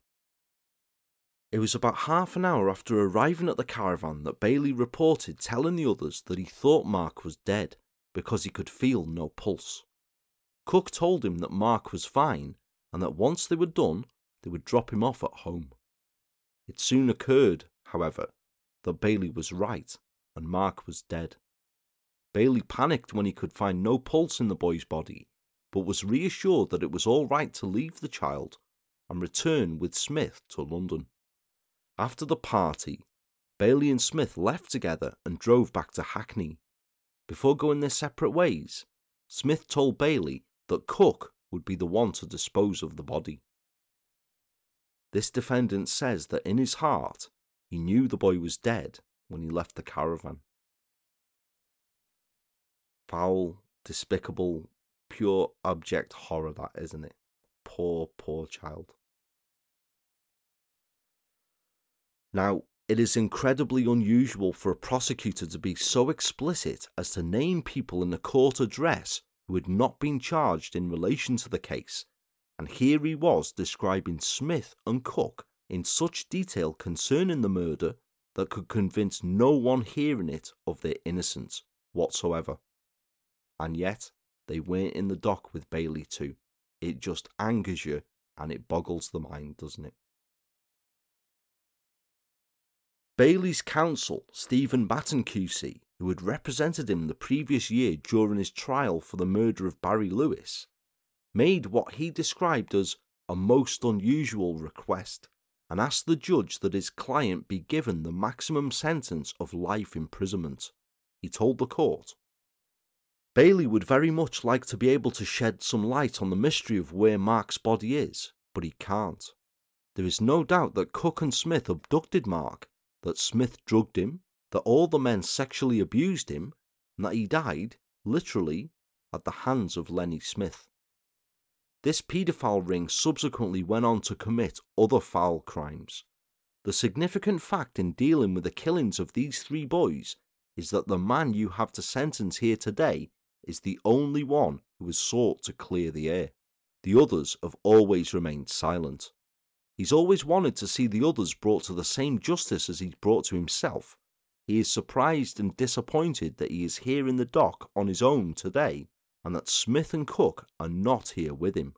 Speaker 2: It was about half an hour after arriving at the caravan that Bailey reported telling the others that he thought Mark was dead because he could feel no pulse. Cook told him that Mark was fine and that once they were done, they would drop him off at home. It soon occurred, however, that Bailey was right and Mark was dead. Bailey panicked when he could find no pulse in the boy's body, but was reassured that it was all right to leave the child and return with Smith to London. After the party, Bailey and Smith left together and drove back to Hackney. Before going their separate ways, Smith told Bailey that Cook would be the one to dispose of the body. This defendant says that in his heart he knew the boy was dead when he left the caravan. Foul, despicable, pure abject horror, that isn't it? Poor, poor child. Now, it is incredibly unusual for a prosecutor to be so explicit as to name people in the court address who had not been charged in relation to the case, and here he was describing Smith and Cook in such detail concerning the murder that could convince no one hearing it of their innocence whatsoever. And yet, they weren't in the dock with Bailey too. It just angers you and it boggles the mind, doesn't it? Bailey's counsel, Stephen Batten QC, who had represented him the previous year during his trial for the murder of Barry Lewis, made what he described as a most unusual request and asked the judge that his client be given the maximum sentence of life imprisonment. He told the court, Bailey would very much like to be able to shed some light on the mystery of where Mark's body is, but he can't. There is no doubt that Cook and Smith abducted Mark, that Smith drugged him, that all the men sexually abused him, and that he died, literally, at the hands of Lenny Smith. This paedophile ring subsequently went on to commit other foul crimes. The significant fact in dealing with the killings of these three boys is that the man you have to sentence here today is the only one who has sought to clear the air. The others have always remained silent. He's always wanted to see the others brought to the same justice as he's brought to himself. He is surprised and disappointed that he is here in the dock on his own today and that Smith and Cooke are not here with him.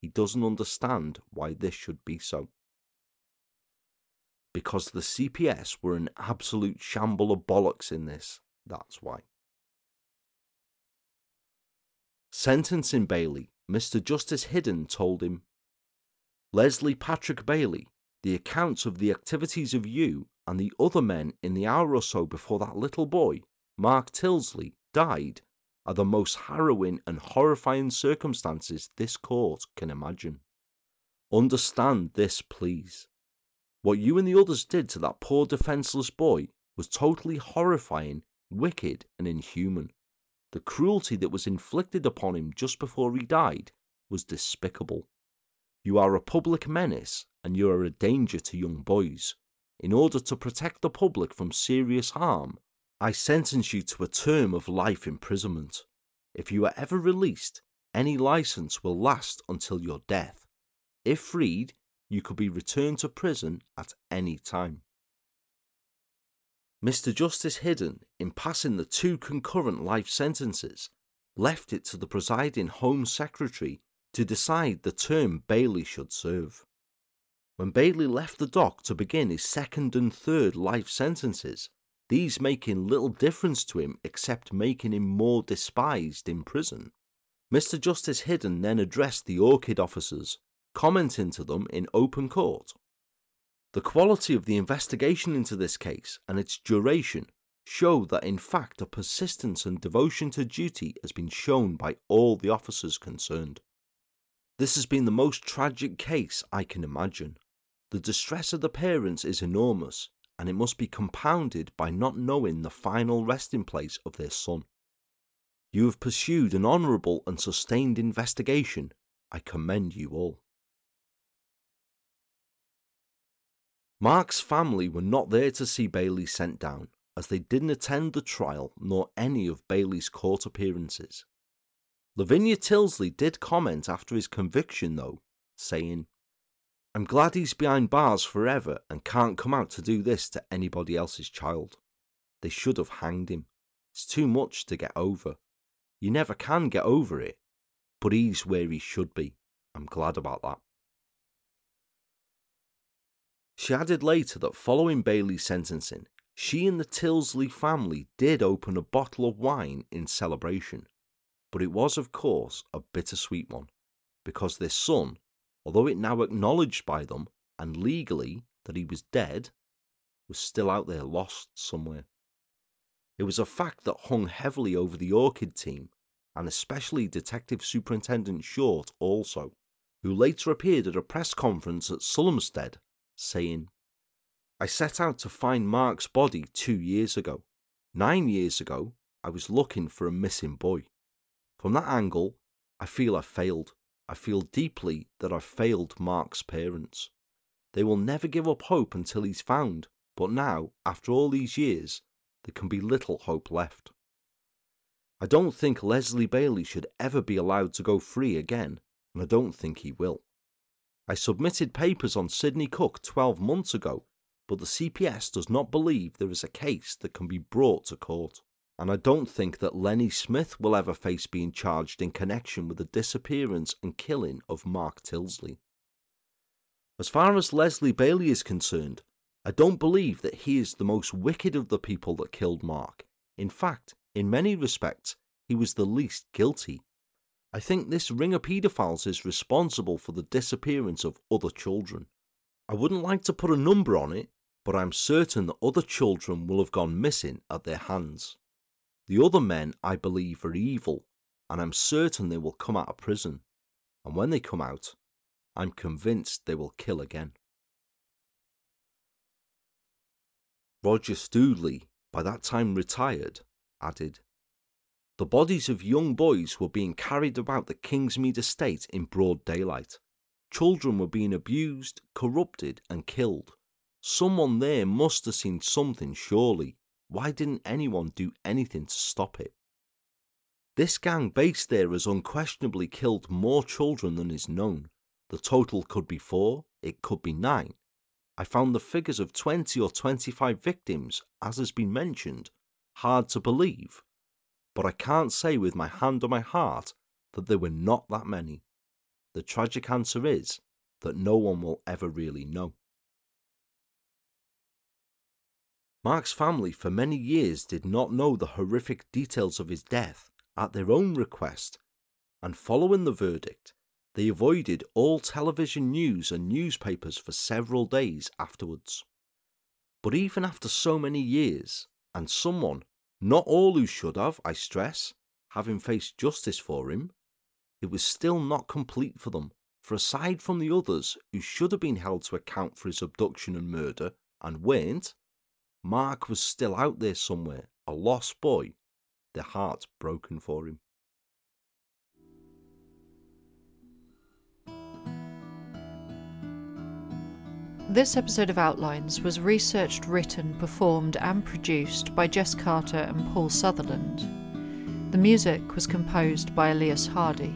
Speaker 2: He doesn't understand why this should be so. Because the CPS were an absolute shamble of bollocks in this, that's why. Sentencing Bailey, Mr. Justice Hidden told him Leslie Patrick Bailey, the accounts of the activities of you and the other men in the hour or so before that little boy, Mark Tildesley, died are the most harrowing and horrifying circumstances this court can imagine. Understand this, please. What you and the others did to that poor defenseless boy was totally horrifying, wicked, and inhuman. The cruelty that was inflicted upon him just before he died was despicable. You are a public menace and you are a danger to young boys. In order to protect the public from serious harm, I sentence you to a term of life imprisonment. If you are ever released, any license will last until your death. If freed, you could be returned to prison at any time. Mr. Justice Hidden, in passing the two concurrent life sentences, left it to the presiding Home Secretary to decide the term Bailey should serve. When Bailey left the dock to begin his second and third life sentences, these making little difference to him except making him more despised in prison, Mr. Justice Hidden then addressed the Orchid officers, commenting to them in open court the quality of the investigation into this case and its duration show that in fact a persistence and devotion to duty has been shown by all the officers concerned. This has been the most tragic case I can imagine. The distress of the parents is enormous, and it must be compounded by not knowing the final resting place of their son. You have pursued an honourable and sustained investigation. I commend you all. Mark's family were not there to see Bailey sent down, as they didn't attend the trial nor any of Bailey's court appearances. Lavinia Tildesley did comment after his conviction, though, saying, I'm glad he's behind bars forever and can't come out to do this to anybody else's child. They should have hanged him. It's too much to get over. You never can get over it, but he's where he should be. I'm glad about that. She added later that following Bailey's sentencing, she and the Tildesley family did open a bottle of wine in celebration, but it was, of course, a bittersweet one, because their son, although it now acknowledged by them and legally that he was dead, was still out there lost somewhere. It was a fact that hung heavily over the Orchid team, and especially Detective Superintendent Short also, who later appeared at a press conference at Sulhamstead saying, I set out to find Mark's body two years ago. Nine years ago, I was looking for a missing boy. From that angle, I feel I failed. I feel deeply that I failed Mark's parents. They will never give up hope until he's found, but now, after all these years, there can be little hope left. I don't think Leslie Bailey should ever be allowed to go free again, and I don't think he will. I submitted papers on Sidney Cooke 12 months ago, but the CPS does not believe there is a case that can be brought to court. And I don't think that Lenny Smith will ever face being charged in connection with the disappearance and killing of Mark Tildesley. As far as Leslie Bailey is concerned, I don't believe that he is the most wicked of the people that killed Mark. In fact, in many respects, he was the least guilty. I think this ring of paedophiles is responsible for the disappearance of other children. I wouldn't like to put a number on it, but I'm certain that other children will have gone missing at their hands. The other men I believe are evil, and I'm certain they will come out of prison. And when they come out, I'm convinced they will kill again. Roger Stoodley, by that time retired, added, The bodies of young boys were being carried about the Kingsmead estate in broad daylight. Children were being abused, corrupted, and killed. Someone there must have seen something, surely. Why didn't anyone do anything to stop it? This gang based there has unquestionably killed more children than is known. The total could be four, it could be nine. I found the figures of 20 or 25 victims, as has been mentioned, hard to believe, but I can't say with my hand on my heart that there were not that many. The tragic answer is that no one will ever really know. Mark's family for many years did not know the horrific details of his death at their own request, and following the verdict, they avoided all television news and newspapers for several days afterwards. But even after so many years, and someone, not all who should have, I stress, having faced justice for him, it was still not complete for them, for aside from the others who should have been held to account for his abduction and murder, and weren't, Mark was still out there somewhere, a lost boy, their hearts broken for him.
Speaker 1: This episode of Outlines was researched, written, performed, and produced by Jess Carter and Paul Sutherland. The music was composed by Elias Hardy.